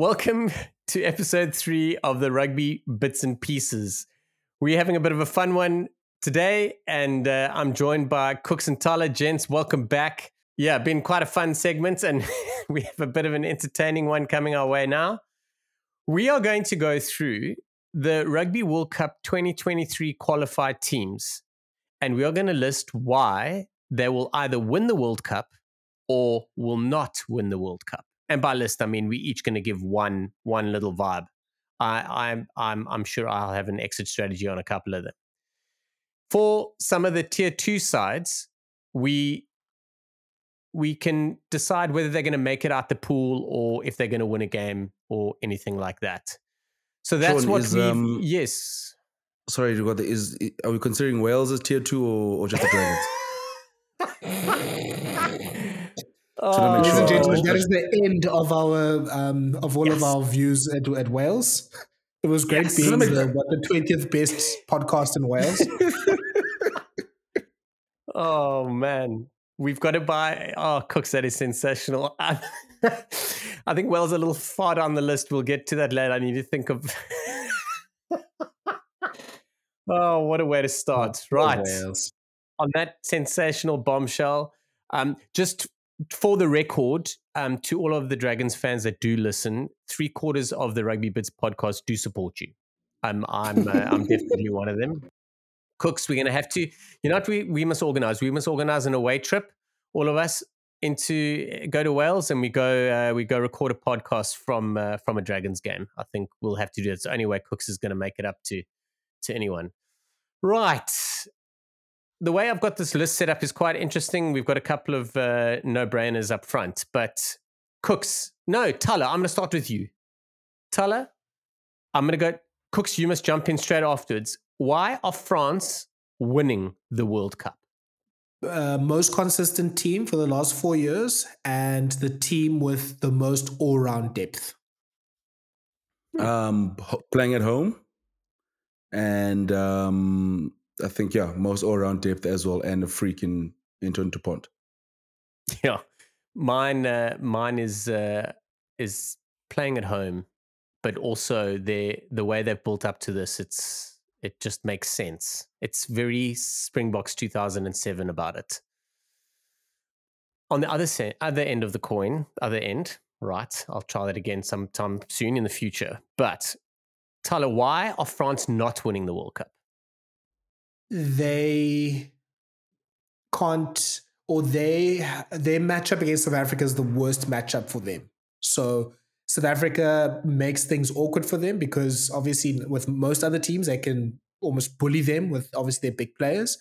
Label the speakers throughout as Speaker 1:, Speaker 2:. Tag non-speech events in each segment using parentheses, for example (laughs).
Speaker 1: welcome to episode three of the Rugby Bits and Pieces. We're having a bit of a fun one today, and uh, I'm joined by Kooks and Thala. Gents, welcome back. Yeah, been quite a fun segment, and (laughs) we have a bit of an entertaining one coming our way now. We are going to go through the Rugby World Cup 2023 qualified teams, and we are going to list why they will either win the World Cup or will not win the World Cup and by list I mean we each going to give one one little vibe. I, I'm I'm I'm sure I'll have an exit strategy on a couple of them. For some of the tier two sides, we we can decide whether they're going to make it out the pool or if they're going to win a game or anything like that. So that's
Speaker 2: Shaun,
Speaker 1: what we
Speaker 2: um,
Speaker 1: yes.
Speaker 2: Sorry, you got the, is are we considering Wales as tier two or, or just the Dragons? (laughs)
Speaker 1: Oh,
Speaker 3: Ladies and gentlemen, that is the end of our um, of all
Speaker 1: Yes.
Speaker 3: of our views at, at Wales. It was great
Speaker 1: Yes.
Speaker 3: being the, what, the twentieth best podcast in Wales. (laughs)
Speaker 1: Oh man, we've got to buy. Oh, Kooks, that is sensational. (laughs) I think Wales a little far down the list. We'll get to that later. I need to think of. (laughs) oh, what a way to start! Right
Speaker 3: Wales.
Speaker 1: on that sensational bombshell. Um, just for the record, um, to all of the Dragons fans that do listen, three quarters of the Rugby Bits podcast do support you. I'm I'm uh, I'm (laughs) definitely one of them. Kooks, we're gonna have to. You know what? We we must organize. We must organize an away trip. All of us into go to Wales and we go uh, we go record a podcast from uh, from a Dragons game. I think we'll have to do it. It's the only way Kooks is going to make it up to to anyone. Right. The way I've got this list set up is quite interesting. We've got a couple of uh, no brainers up front, but Kooks, no, Thala, I'm going to start with you. Thala, I'm going to go. Kooks, you must jump in straight afterwards. Why are France winning the World Cup?
Speaker 3: Uh, most consistent team for the last four years, and the team with the most all round depth.
Speaker 2: um, ho- playing at home, and um, I think yeah, most all round depth as well, and a freaking Antoine Dupont.
Speaker 1: Yeah, mine. Uh, mine is uh, is playing at home, but also the the way they've built up to this. It's it just makes sense. It's very Springboks 2007 about it. On the other se- other end of the coin, other end, right? I'll try that again sometime soon in the future. But Thala, why are France not winning the World Cup?
Speaker 3: They can't, or they their matchup against South Africa is the worst matchup for them. So South Africa makes things awkward for them because obviously with most other teams they can almost bully them with obviously their big players.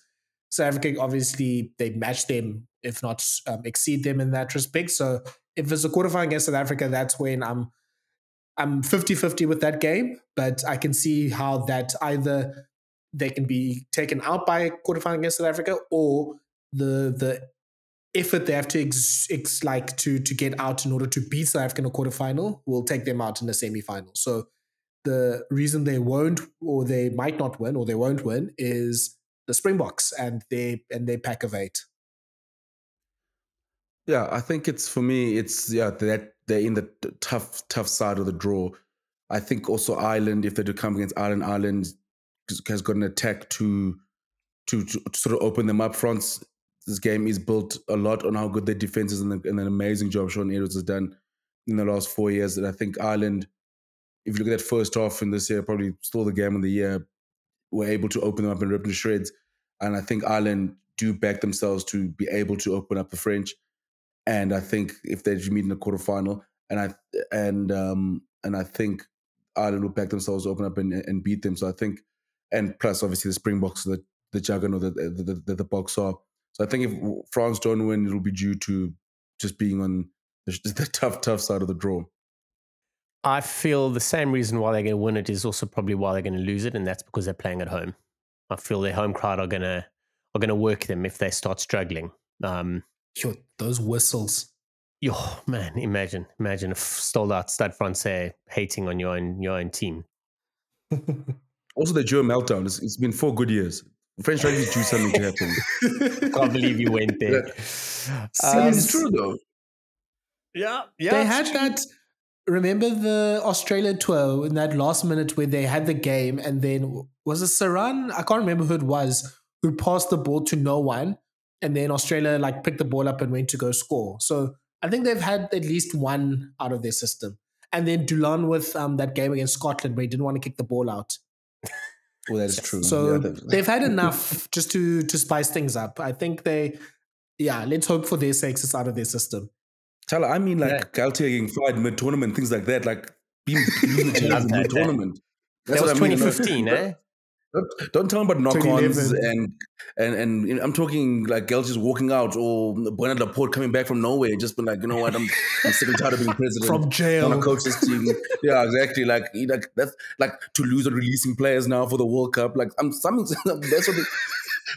Speaker 3: South Africa obviously they match them if not um, exceed them in that respect. So if it's a quarterfinal against South Africa, that's when I'm I'm 50-50 with that game, but I can see how that either they can be taken out by a quarterfinal against South Africa or the the effort they have to ex, ex, like to to get out in order to beat South Africa in a quarterfinal will take them out in the semi-final. So the reason they won't or they might not win or they won't win is the Springboks and they and their pack of eight.
Speaker 2: Yeah, I think it's for me. It's yeah that they're in the tough tough side of the draw. I think also Ireland, if they do come against Ireland, Ireland has got an attack to to, to sort of open them up. France, this game is built a lot on how good their defense is and, the, and an amazing job Shaun Edwards has done in the last four years. And I think Ireland, if you look at that first half in this year, probably still the game of the year, were able to open them up and rip them to shreds. And I think Ireland do back themselves to be able to open up the French. And I think if they meet in the quarterfinal, and I and um and I think Ireland will back themselves to open up and, and beat them. So I think, and plus obviously the Springboks, the the juggernaut that the, the, the, the Boks are. So I think if France don't win, it'll be due to just being on the, (laughs) the tough tough side of the draw.
Speaker 1: I feel the same reason why they're going to win it is also probably why they're going to lose it, and that's because they're playing at home. I feel their home crowd are going to are going to work them if they start struggling. Um,
Speaker 3: Yo, those whistles.
Speaker 1: yo, man, imagine, imagine if stalled out Stade Francais hating on your own your own team. (laughs)
Speaker 2: Also, the Joe meltdown. It's, it's been four good years. French rugby is due something to happen.
Speaker 1: Can't believe you went there.
Speaker 2: Um,
Speaker 1: Um,
Speaker 2: it's true though.
Speaker 1: yeah, yeah.
Speaker 3: they had that remember the Australia tour in that last minute where they had the game and then was it Saran? I can't remember who it was who passed the ball to no one and then Australia like picked the ball up and went to go score. So I think they've had at least one out of their system. And then Dulin with um, that game against Scotland where he didn't want to kick the ball out.
Speaker 2: Well, that is true.
Speaker 3: So
Speaker 2: Yeah,
Speaker 3: they've had (laughs) enough just to to spice things up. I think they, yeah, let's hope for their sakes it's out of their system.
Speaker 2: Thala, I mean, like
Speaker 1: Yeah.
Speaker 2: Galthié getting fired mid tournament, things like that, like being (laughs)
Speaker 1: Love that,
Speaker 2: mid tournament.
Speaker 1: That was 2015, eh?
Speaker 2: Don't, don't tell me about knock-ons and and and you know, I'm talking like girls just walking out or Bernard Laporte coming back from nowhere, just been like, you know what, I'm, I'm sick and tired of being president.
Speaker 3: From
Speaker 2: I want
Speaker 3: jail.
Speaker 2: to coach this team. yeah, exactly. Like, you- like that's like Toulouse are releasing players now for the World Cup. Like, I'm something. (laughs) That's what. They,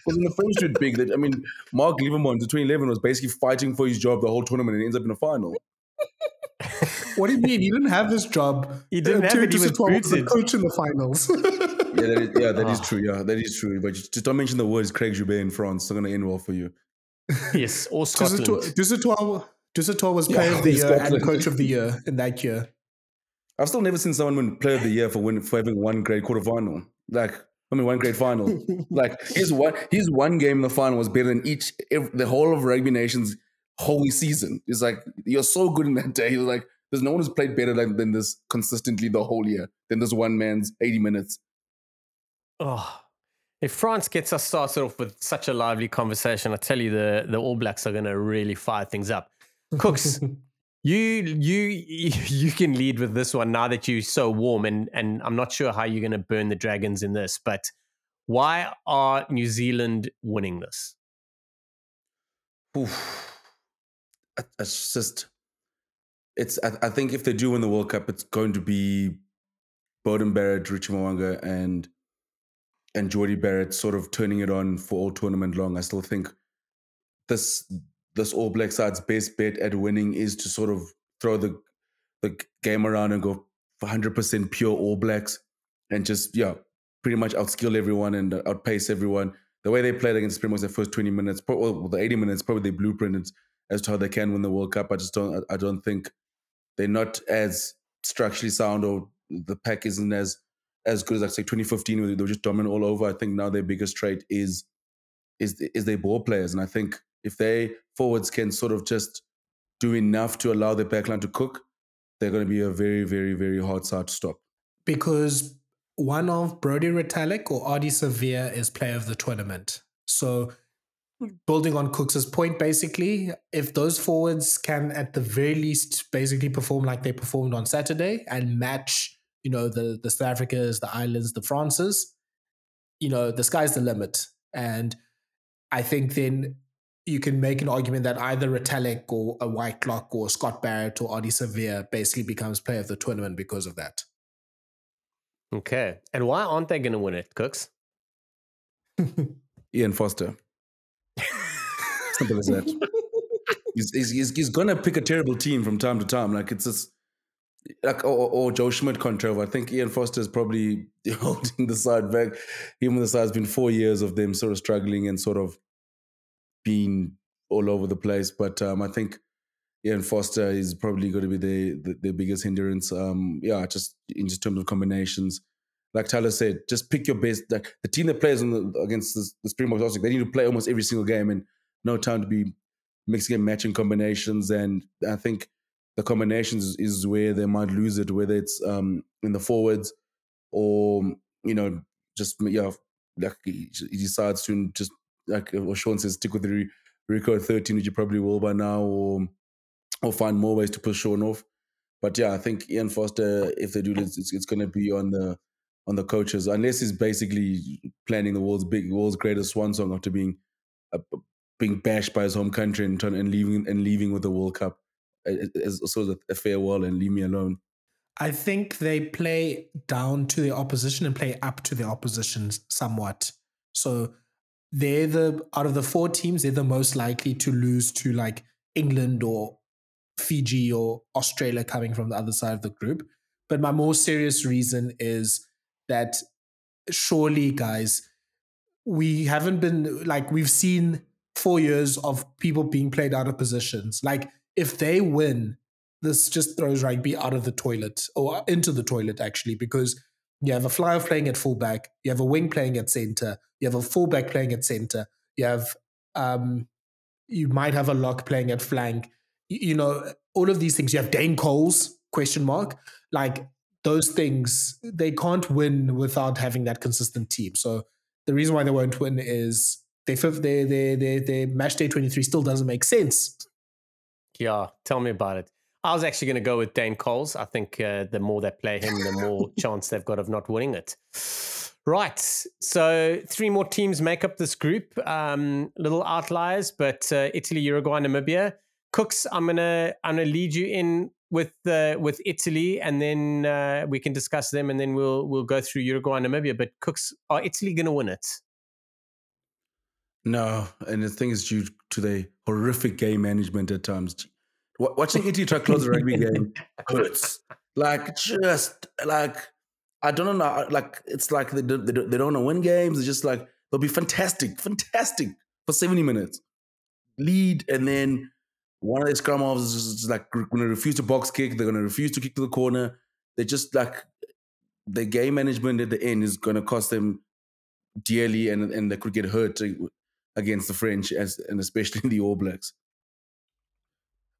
Speaker 2: was in the French dude big that I mean, Marc Lièvremont in 2011 was basically fighting for his job the whole tournament and ends up in the final.
Speaker 3: What do you mean? He didn't have this job.
Speaker 1: He didn't
Speaker 3: Uh,
Speaker 1: have it, he was
Speaker 3: Dusautoir was the coach in the finals. (laughs)
Speaker 2: Yeah, that is, yeah, that is
Speaker 1: Ah.
Speaker 2: true. Yeah, that is true. But just just don't mention the words Craig Joubert in France. It's not going to end well for you.
Speaker 1: Yes, (laughs) or Scotland.
Speaker 3: Dusautoir, Dusautoir, Dusautoir was
Speaker 2: Yeah,
Speaker 3: player of the (laughs) year and coach of the year in that year.
Speaker 2: I've still never seen someone win Player of the Year for win, for having one great quarterfinal. Like, I mean, one great final. (laughs) like his one his one game in the final was better than each ev the whole of Rugby Nation's whole season. It's like you're so good in that day. He's like, there's no one who's played better than, than this consistently the whole year than this one man's 80 minutes.
Speaker 1: Oh, if France gets us started off with such a lively conversation, I tell you, the the All Blacks are going to really fire things up. Kooks, (laughs) you you (laughs) you can lead with this one now that you're so warm, and and I'm not sure how you're going to burn the Dragons in this, but why are New Zealand winning this?
Speaker 2: Oof. It's just, it's. I, I think if they do win the World Cup, it's going to be Beauden Barrett, Richie Mo'unga, and and Jordie Barrett sort of turning it on for all tournament long. I still think this this All Black side's best bet at winning is to sort of throw the the game around and go 100% pure All Blacks and just yeah, pretty much outskill everyone and outpace everyone. The way they played against Springboks the first 20 minutes, well, the 80 minutes, probably they blueprinted as to how they can win the World Cup. I just don't I don't think they're not as structurally sound or the pack isn't as as good as like say 2015 where they were just dominant all over. I think now their biggest trait is is is their ball players, and I think if they forwards can sort of just do enough to allow their backline to cook, they're going to be a very very very hard side to stop.
Speaker 3: because one of Brodie Retallick or Ardie Savea is player of the tournament. So building on Kooks's point, basically, if those forwards can at the very least basically perform like they performed on Saturday and match, you know, the the South Africas, the Islands, the Frances, you know, the sky's the limit. And I think then you can make an argument that either Retallick or a Whitelock or Scott Barrett or Ardie Savea basically becomes player of the tournament because of that.
Speaker 1: Okay, and why aren't they going to win it, Kooks? (laughs)
Speaker 2: Ian Foster, simple as that. (laughs) he's, he's, he's, he's going to pick a terrible team from time to time. Like it's just like or, or Joe Schmidt control. I think Ian Foster is probably (laughs) holding the side back. Even the side's been four years of them sort of struggling and sort of being all over the place. But um, I think Ian Foster is probably going to be the, the the biggest hindrance. Um, yeah, just in just terms of combinations. Like Thala said, just pick your best. Like the team that plays on the, against the, the Springboks, they need to play almost every single game, and no time to be mixing and matching combinations. And I think the combinations is, where they might lose it, whether it's um, in the forwards or you know just yeah, like he, decides to just like what Shaun says, stick with the re- record thirteen, which you probably will by now, or or find more ways to push Sean off. But yeah, I think Ian Foster, if they do this, it's, it's going to be on the on the coaches, unless he's basically planning the world's big, world's greatest swan song after being uh, being bashed by his home country and and leaving and leaving with the World Cup as sort of a farewell and leave me alone.
Speaker 3: I think they play down to the opposition and play up to the opposition somewhat. So they're the out of the four teams, they're the most likely to lose to like England or Fiji or Australia coming from the other side of the group. But my more serious reason is that surely, guys, we haven't been like we've seen four years of people being played out of positions. Like if they win this just throws rugby out of the toilet or into the toilet actually because you have a flyer playing at fullback, you have a wing playing at center, you have a fullback playing at center, you have um, you might have a lock playing at flank. You, you know, all of these things. You have Dane Coles question mark like those things. They can't win without having that consistent team. So the reason why they won't win is they they they they, they match day twenty three still doesn't make sense.
Speaker 1: Yeah, tell me about it. I was actually going to go with Dane Coles. I think uh, the more they play him, the more (laughs) chance they've got of not winning it. Right. So three more teams make up this group. Um, little outliers, but uh, Italy, Uruguay, Namibia. Kooks, I'm gonna I'm gonna lead you in with uh, with Italy, and then uh, we can discuss them, and then we'll we'll go through Uruguay and Namibia. But Kooks, are Italy gonna win it?
Speaker 2: No, and the thing is due to the horrific game management at times. Watching to close a rugby (laughs) game hurts. Like just like I don't know. Like it's like they don't, they don't, they don't want to win games. It's just like they'll be fantastic, fantastic for seventy minutes, lead, and then one of the scrum halves is just like going to refuse to box kick. They're going to refuse to kick to the corner. They're just like the game management at the end is going to cost them dearly, and and they could get hurt eh, against the French, as and especially (laughs) the All Blacks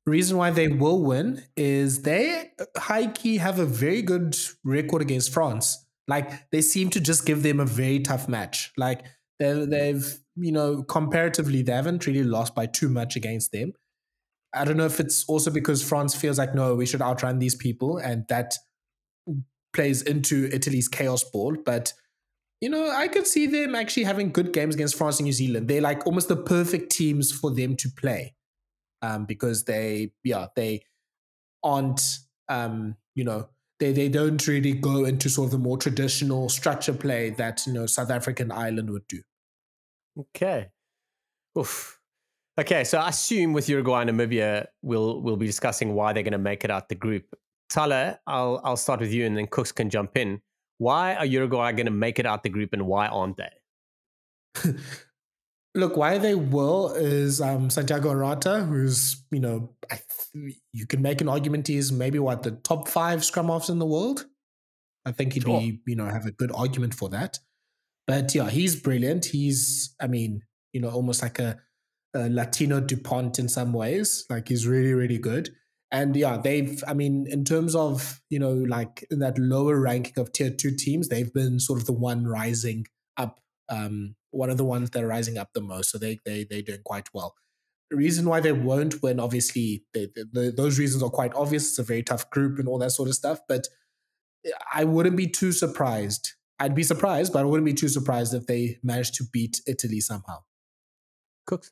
Speaker 3: reason why they will win is they high key have a very good record against France. Like they seem to just give them a very tough match. Like they they've you know comparatively they haven't really lost by too much against them. I don't know if it's also because France feels like no, we should outrun these people, and that plays into Italy's chaos ball. But you know, I could see them actually having good games against France and New Zealand. They're like almost the perfect teams for them to play um, because they yeah they aren't um, you know they they don't really go into sort of the more traditional structure play that you know South African Ireland would do.
Speaker 1: Okay. Oof. Okay, so I assume with Uruguay and Namibia, we'll we'll be discussing why they're going to make it out the group. Thala, I'll I'll start with you, and then Kooks can jump in. Why are Uruguay going to make it out the group, and why aren't they? (laughs)
Speaker 3: Look, why they will is um, Santiago Arata, who's, you know, th- you can make an argument he's maybe what, the top five scrum offs in the world? I think he'd sure. be, you know, have a good argument for that. But yeah, he's brilliant. He's, I mean, you know, almost like a, a Latino Dupont in some ways. Like he's really, really good. And yeah, they've, I mean, in terms of, you know, like in that lower ranking of tier two teams, they've been sort of the one rising up um, one of the ones that are rising up the most. So they they they're doing quite well. The reason why they won't win, obviously, they, they, those reasons are quite obvious. It's a very tough group and all that sort of stuff. But I wouldn't be too surprised. I'd be surprised, but I wouldn't be too surprised if they managed to beat Italy somehow.
Speaker 1: Kooks.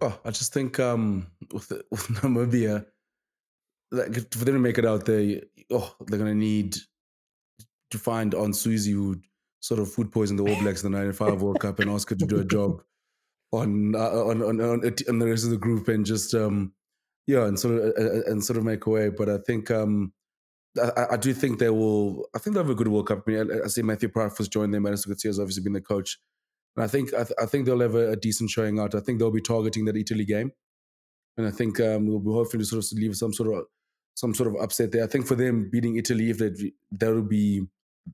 Speaker 2: Oh, I just think um, with, (laughs) with Namibia, like for them to make it out there, oh, they're gonna need to find on Susie who sort of food poison the All Blacks in the '95 World Cup and ask her to do a job on uh, on, on, on on the rest of the group and just um yeah and sort of uh, uh, and sort of make a way. But I think um I, I, do think they will. I think they have a good World Cup. I mean, I, I see Matthew Price joined them. Madison has obviously been the coach, and I think I, th- I think they'll have a, a, decent showing out. I think they'll be targeting that Italy game, and I think um, we'll be hoping to sort of leave some sort of some sort of upset there. I think for them beating Italy, if that that will be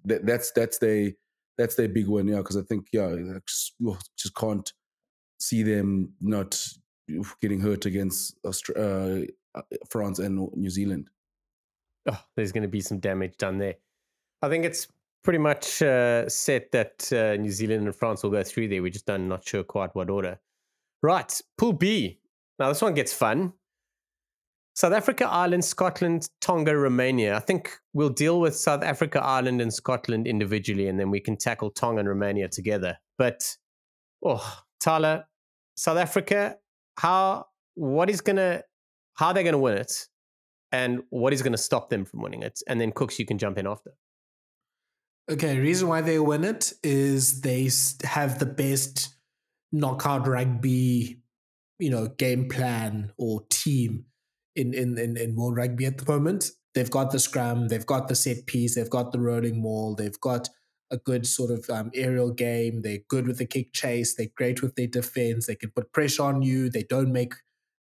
Speaker 2: that, that's that's their that's their big win, yeah. Because I think, yeah, just, just, can't see them not getting hurt against Australia, uh, France and New Zealand.
Speaker 1: Oh, there's going to be some damage done there. I think it's pretty much uh, set that uh, New Zealand and France will go through there. We're just done, not sure quite what order. Right, Pool B. Now this one gets fun. South Africa, Ireland, Scotland, Tonga, Romania. I think we'll deal with South Africa, Ireland, and Scotland individually, and then we can tackle Tonga and Romania together. But, oh, Thala, South Africa, how, what is going to, how are they going to win it? And what is going to stop them from winning it? And then Kooks, you can jump in after.
Speaker 3: Okay, reason why they win it is they have the best knockout rugby, you know, game plan or team in, in, in, in World Rugby at the moment. They've got the scrum, they've got the set piece, they've got the rolling maul, they've got a good sort of um, aerial game. They're good with the kick chase. They're great with their defense. They can put pressure on you. They don't make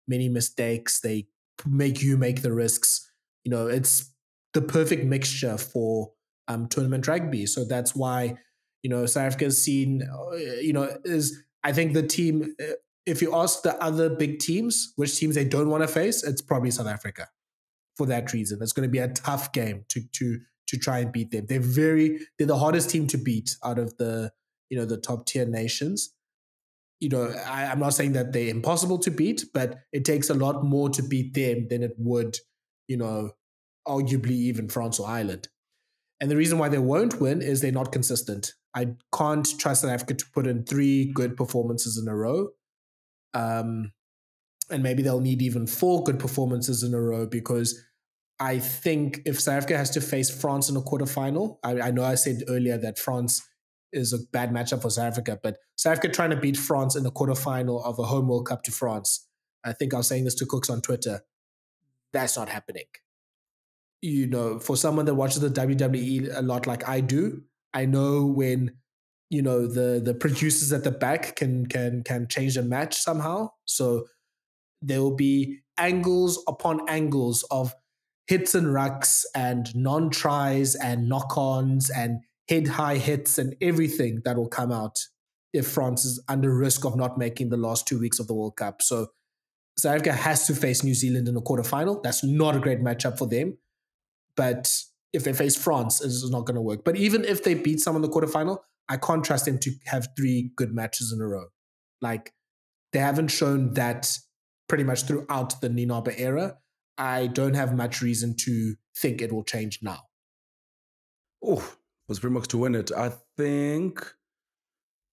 Speaker 3: many mistakes. They make you make the risks. You know, it's the perfect mixture for um, tournament rugby. So that's why you know South Africa's seen. Uh, you know, is I think the team. Uh, if you ask the other big teams which teams they don't want to face, it's probably South Africa. For that reason, it's going to be a tough game to to to try and beat them. They're very they're the hardest team to beat out of the you know the top tier nations. You know, I, I'm not saying that they're impossible to beat, but it takes a lot more to beat them than it would, you know, arguably even France or Ireland. And the reason why they won't win is they're not consistent. I can't trust South Africa to put in three good performances in a row. Um, and maybe they'll need even four good performances in a row because I think if South Africa has to face France in a quarterfinal, I, I know I said earlier that France is a bad matchup for South Africa, but South Africa trying to beat France in the quarterfinal of a home World Cup to France, I think I was saying this to Kooks on Twitter, that's not happening. You know, for someone that watches the WWE a lot like I do, I know when you know the the producers at the back can can can change the match somehow. So there will be angles upon angles of hits and rucks and non tries and knock ons and head high hits and everything that will come out if France is under risk of not making the last two weeks of the World Cup. So South Africa has to face New Zealand in a quarterfinal. That's not a great matchup for them. But if they face France, it's not going to work. But even if they beat someone in the quarterfinal, I can't trust them to have three good matches in a row. Like they haven't shown that pretty much throughout the Nienaber era. I don't have much reason to think it will change now.
Speaker 2: Oh, was Springboks to win it. I think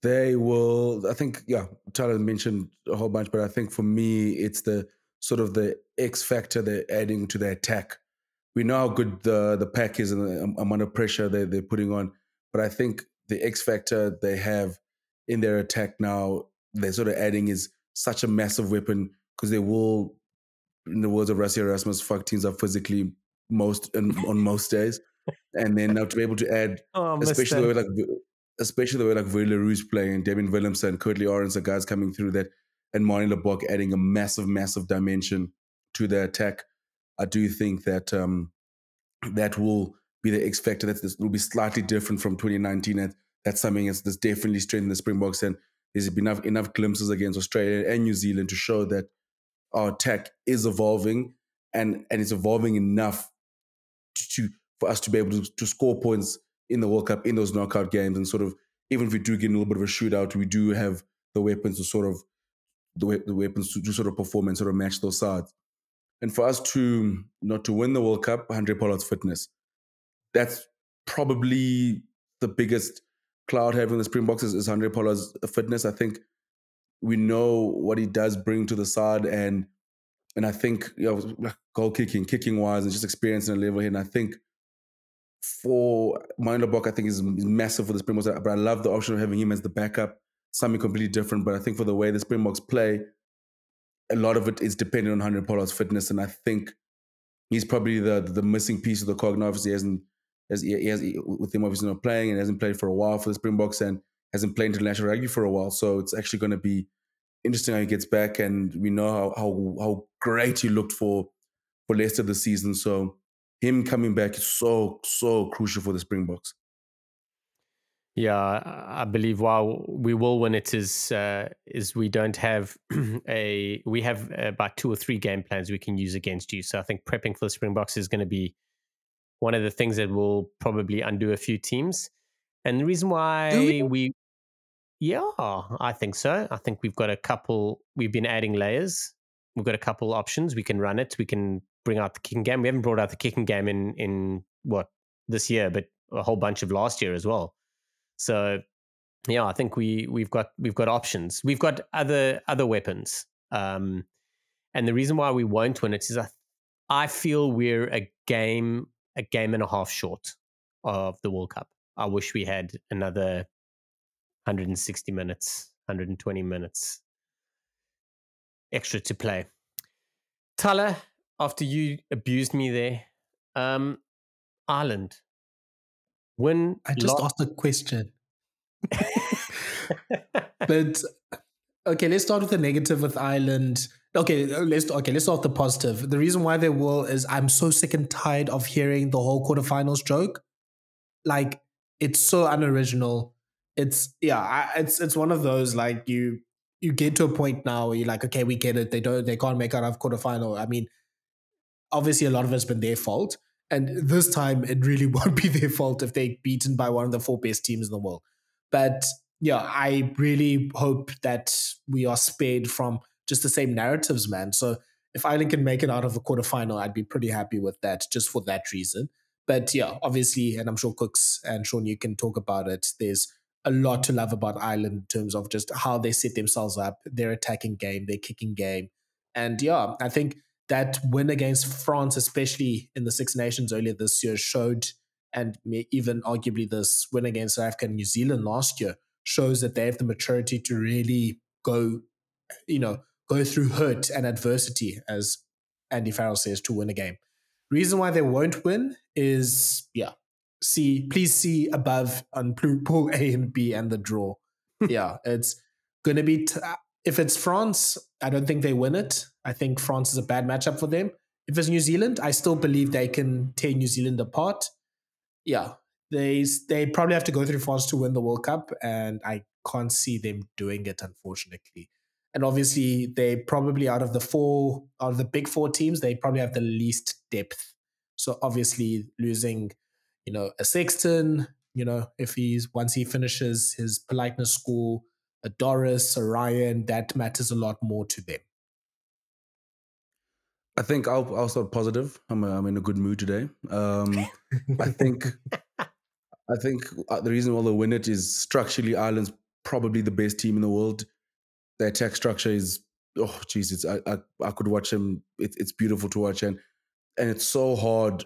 Speaker 2: they will. I think yeah, Thala mentioned a whole bunch, but I think for me, it's the sort of the X factor they're adding to their attack. We know how good the the pack is and the amount of pressure they they're putting on, but I think the X factor they have in their attack now, they're sort of adding is such a massive weapon because they will in the words of Rassie Erasmus, fuck teams up physically most on (laughs) most days. And then now to be able to add, oh, especially the way like especially the way like Willie le Roux playing, Damian Willemse, Kurt-Lee Arendse, the guys coming through that, and Manie Libbok adding a massive, massive dimension to their attack. I do think that um, that will be the X factor. That this will be slightly different from 2019. And that's something that's, that's definitely strengthened the Springboks. And there's been enough enough glimpses against Australia and New Zealand to show that our tech is evolving and and it's evolving enough to, for us to be able to, to score points in the World Cup in those knockout games and sort of even if we do get a little bit of a shootout, we do have the weapons to sort of the, the weapons to, to sort of perform and sort of match those sides. And for us to not to win the World Cup, Handré Pollard's fitness, that's probably the biggest cloud having the Springboks is, is Handré Pollard's fitness. I think we know what he does bring to the side, and and I think you know goal kicking, kicking wise, and just experience and level here. And I think for Libbok, I think is, is massive for the Springboks. But I love the option of having him as the backup, something completely different. But I think for the way the Springboks play, a lot of it is dependent on Handré Pollard's fitness, and I think he's probably the the missing piece of the cog. obviously, he hasn't as he, has with him obviously not playing and hasn't played for a while for the Springboks, and hasn't played international rugby for a while. So it's actually going to be interesting how he gets back. And we know how how, how great he looked for for Leicester this season. So him coming back is so so crucial for the Springboks.
Speaker 1: Yeah, I believe while we will win it is uh, is we don't have (clears throat) a we have about two or three game plans we can use against you. So I think prepping for the Springboks is going to be one of the things that will probably undo a few teams. And the reason why we? we yeah, I think so. I think we've got a couple, we've been adding layers. We've got a couple options. We can run it. We can bring out the kicking game. We haven't brought out the kicking game in, in what, this year, but a whole bunch of last year as well. So yeah, I think we we've got we've got options. We've got other other weapons. Um, and the reason why we won't win it is I, I feel we're a game a game and a half short of the World Cup. I wish we had another 160 minutes, 120 minutes extra to play. Thala, after you abused me there, um, Ireland. When
Speaker 3: I just asked a question. (laughs) but okay, let's start with the negative with Ireland. okay, uh, let's okay, let's start the positive. The reason why they will is I'm so sick and tired of hearing the whole quarterfinals joke. Like it's so unoriginal. It's yeah, it's it's one of those like you you get to a point now where you're like, okay, we get it. They don't they can't make out of quarterfinal. I mean, obviously a lot of it's been their fault. And this time it really (laughs) won't be their fault if they're beaten by one of the four best teams in the world. But yeah, I really hope that we are spared from just the same narratives, man. So if Ireland can make it out of the quarterfinal, I'd be pretty happy with that just for that reason. But yeah, obviously, and I'm sure Kooks and Shaun, you can talk about it. There's a lot to love about Ireland in terms of just how they set themselves up, their attacking game, their kicking game. And yeah, I think that win against France, especially in the Six Nations earlier this year, showed, and even arguably this win against South Africa and New Zealand last year, shows that they have the maturity to really go, you know, go through hurt and adversity, as Andy Farrell says, to win a game. Reason why they won't win is, yeah, see, please see above on pool A and B and the draw. (laughs) yeah, it's going to be, t- if it's France, I don't think they win it. I think France is a bad matchup for them. If it's New Zealand, I still believe they can tear New Zealand apart. Yeah, they they probably have to go through France to win the World Cup, and I can't see them doing it, unfortunately and obviously they probably out of the four out of the big four teams they probably have the least depth so obviously losing you know a sexton you know if he's once he finishes his politeness school a doris a ryan that matters a lot more to them.
Speaker 2: I think i'll, I'll start positive. I'm, a, I'm in a good mood today. Um, i think i think uh, the reason why they win it is structurally ireland's probably the best team in the world. Their tech structure is oh Jesus, I, I, I could watch them. It, it's beautiful to watch, and and it's so hard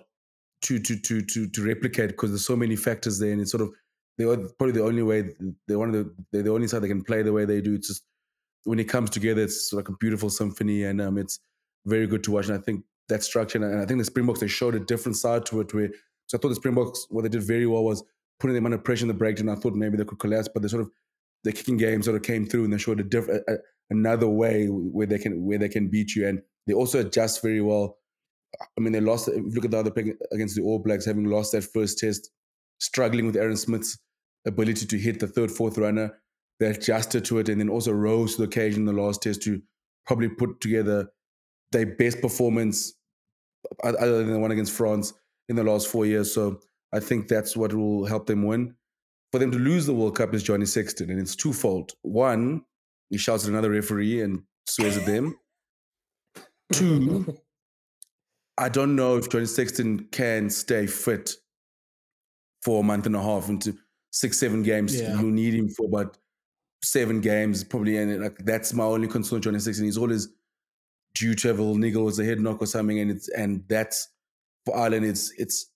Speaker 2: to to to to to replicate because there's so many factors there, and it's sort of they're probably the only way they're one of the they're the only side they can play the way they do. It's just when it comes together, it's like a beautiful symphony, and um, it's very good to watch. And I think that structure, and I think the Springboks they showed a different side to it. Where so I thought the Springboks what they did very well was putting them under pressure in the breakdown. I thought maybe they could collapse, but they sort of the kicking game sort of came through and they showed a different another way where they can where they can beat you and they also adjust very well. I mean, they lost. If you look at the other pick against the All Blacks, having lost that first test, struggling with Aaron Smith's ability to hit the third, fourth runner, they adjusted to it and then also rose to the occasion in the last test to probably put together their best performance other than the one against France in the last four years. So I think that's what will help them win for them to lose the World Cup is Johnny Sexton, and it's twofold. One, he shouts at another referee and swears at them. Two, (laughs) I don't know if Johnny Sexton can stay fit for a month and a half into six, seven games. Yeah. You'll need him for about seven games, probably. And like that's my only concern, Johnny Sexton. He's always due to have a little niggle as a head knock or something, and it's and that's for Ireland. It's it's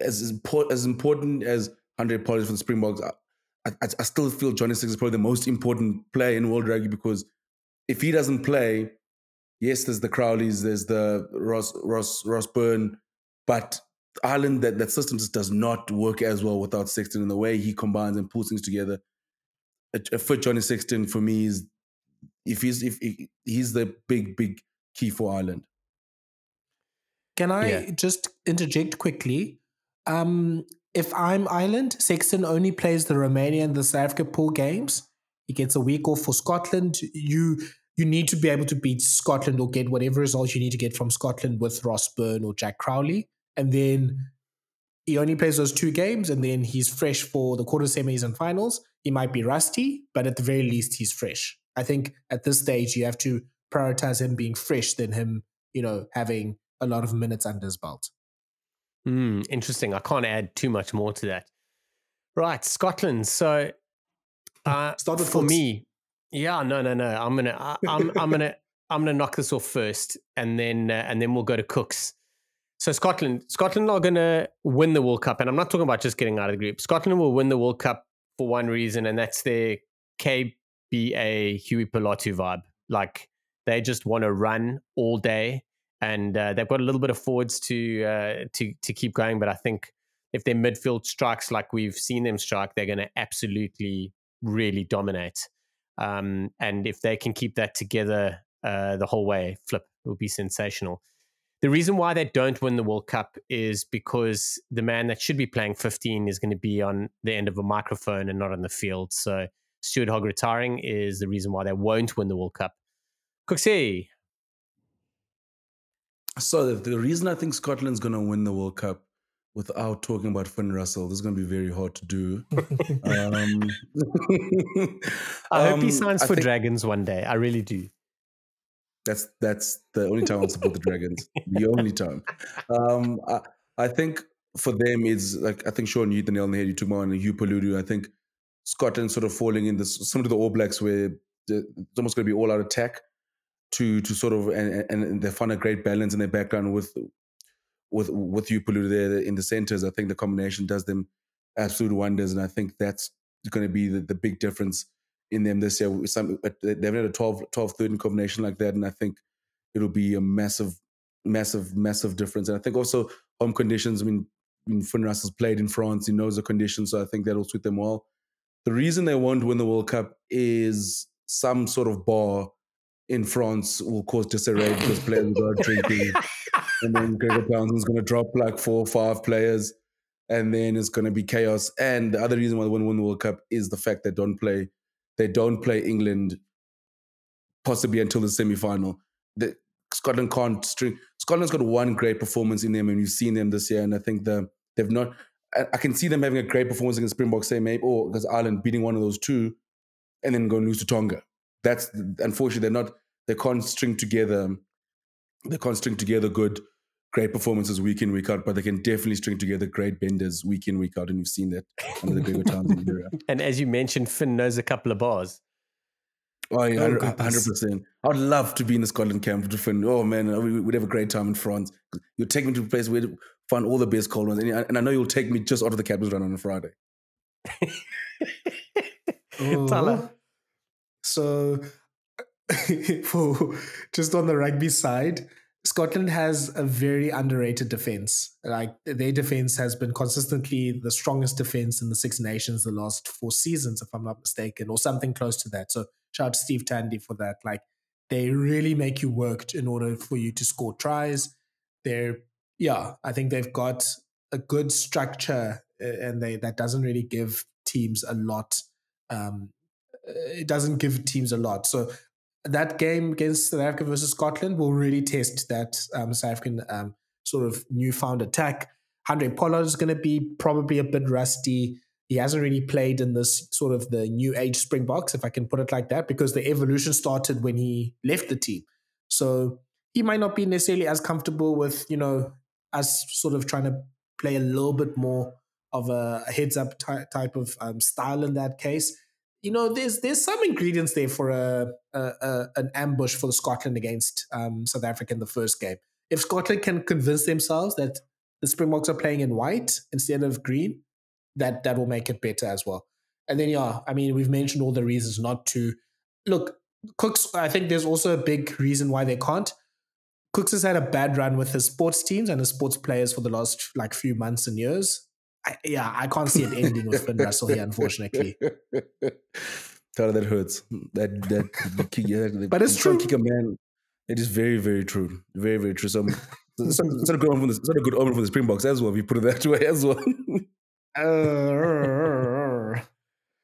Speaker 2: as important as important as 100 points for the Springboks. I, I, I still feel Johnny Six is probably the most important player in world rugby because if he doesn't play, yes, there's the Crowleys, there's the Ross Ross Ross Byrne, but Ireland that that system just does not work as well without Sexton in the way he combines and pulls things together. A, a fit Johnny Sexton for me is if he's if, if he's the big big key for Ireland.
Speaker 3: Can I yeah. just interject quickly? Um, if I'm Ireland, Sexton only plays the Romania and the South Africa pool games. He gets a week off for Scotland. You you need to be able to beat Scotland or get whatever result you need to get from Scotland with Ross Byrne or Jack Crowley. And then he only plays those two games and then he's fresh for the quarter semis and finals. He might be rusty, but at the very least, he's fresh. I think at this stage, you have to prioritize him being fresh than him, you know, having a lot of minutes under his belt.
Speaker 1: Mm, interesting. I can't add too much more to that. Right, Scotland. So, (laughs) uh, Start for me, yeah, no, no, no. I'm gonna, I, I'm, I'm gonna, (laughs) I'm gonna knock this off first, and then, uh, and then we'll go to Kooks. So Scotland, Scotland are gonna win the World Cup, and I'm not talking about just getting out of the group. Scotland will win the World Cup for one reason, and that's their KBA Huey Pilotu vibe. Like they just want to run all day and uh, they've got a little bit of forwards to uh, to to keep going. But I think if their midfield strikes like we've seen them strike, they're going to absolutely really dominate. Um, and if they can keep that together uh, the whole way. Flip it would be sensational. The reason why they don't win the World Cup is because the man that should be playing 15 is going to be on the end of a microphone and not on the field. So Stuart Hogg retiring is the reason why they won't win the World Cup. Cooksey.
Speaker 2: So the, the reason I think Scotland's going to win the World Cup without talking about Finn Russell, this is going to be very hard to do. (laughs) um, (laughs)
Speaker 1: I hope he
Speaker 2: um,
Speaker 1: signs
Speaker 2: I
Speaker 1: for
Speaker 2: think-
Speaker 1: Dragons one day. I really do.
Speaker 2: That's that's the only time I'll support the Dragons. The only time. Um, I, I think for them it's like I think Shaun you hit the nail on the head. You took on Huw Tuipulotu. I think Scotland sort of falling in this some of the All Blacks where it's almost going to be all out attack to to sort of and, and and they find a great balance in their background with with with you Paludu there in the centers. I think the combination does them absolute wonders, and I think that's going to be the, the big difference in them this year. Some they've had a 12, 12 13 combination like that, and I think it'll be a massive, massive, massive difference. And I think also home conditions. I mean, I mean Finn Russell's played in France; he knows the conditions, so I think that'll suit them well. The reason they won't win the World Cup is some sort of bar in France will cause disarray because players will (laughs) go drinking, and then Gregor Townsend's going to drop like four or five players, and then it's going to be chaos. And the other reason why they won't win the World Cup is the fact they don't play they don't play England possibly until the semi final. Scotland can't string. Scotland's got one great performance in them, and we've seen them this year. And I think the they've not. I, I can see them having a great performance against Springboks, say maybe, or because Ireland beating one of those two, and then going to lose to Tonga. That's unfortunately they're not. They can't string together. They can't string together good, great performances week in week out. But they can definitely string together great benders week in week out, and you've seen that under the Gregor Townsend era. (laughs)
Speaker 1: And as you mentioned, Finn knows a couple of bars.
Speaker 2: Oh, yeah,
Speaker 3: Oh,
Speaker 2: 100%. I would love to be in the Scotland camp with friend. Oh man, we- we'd have a great time in France. You'll take me to a place where we find all the best cold ones, and, and I know you'll take me just after the captain's run on a Friday. (laughs)
Speaker 1: Thala.
Speaker 3: Oh, so, (laughs) for just on the rugby side, Scotland has a very underrated defense. Like their defense has been consistently the strongest defense in the Six Nations the last four seasons, if I'm not mistaken, or something close to that. So, shout out to Steve Tandy for that. Like they really make you work in order for you to score tries. They're yeah, I think they've got a good structure, and they that doesn't really give teams a lot. Um, it doesn't give teams a lot. So that game against South Africa versus Scotland will really test that um, South African um, sort of newfound attack. Andre Pollard is going to be probably a bit rusty. He hasn't really played in this sort of the new age Springboks, if I can put it like that, because the evolution started when he left the team. So he might not be necessarily as comfortable with, you know, us sort of trying to play a little bit more of a heads up ty- type of um, style in that case. You know, there's there's some ingredients there for a, a, a an ambush for Scotland against um, South Africa in the first game. If Scotland can convince themselves that the Springboks are playing in white instead of green, that that will make it better as well. And then yeah, I mean we've mentioned all the reasons not to look. Kooks, I think there's also a big reason why they can't. Kooks has had a bad run with his sports teams and his sports players for the last like few months and years. I, yeah, I can't see it ending with Finn Russell here, unfortunately. (laughs)
Speaker 2: Thala, that hurts. That that, the kick, yeah, the-
Speaker 3: But it's true.
Speaker 2: Kick a man. It is very very true. Very very true. So. It's not, a good omen for the, it's not a good omen from the Springboks as well. If you put it that (laughs) way as well.
Speaker 3: Uh,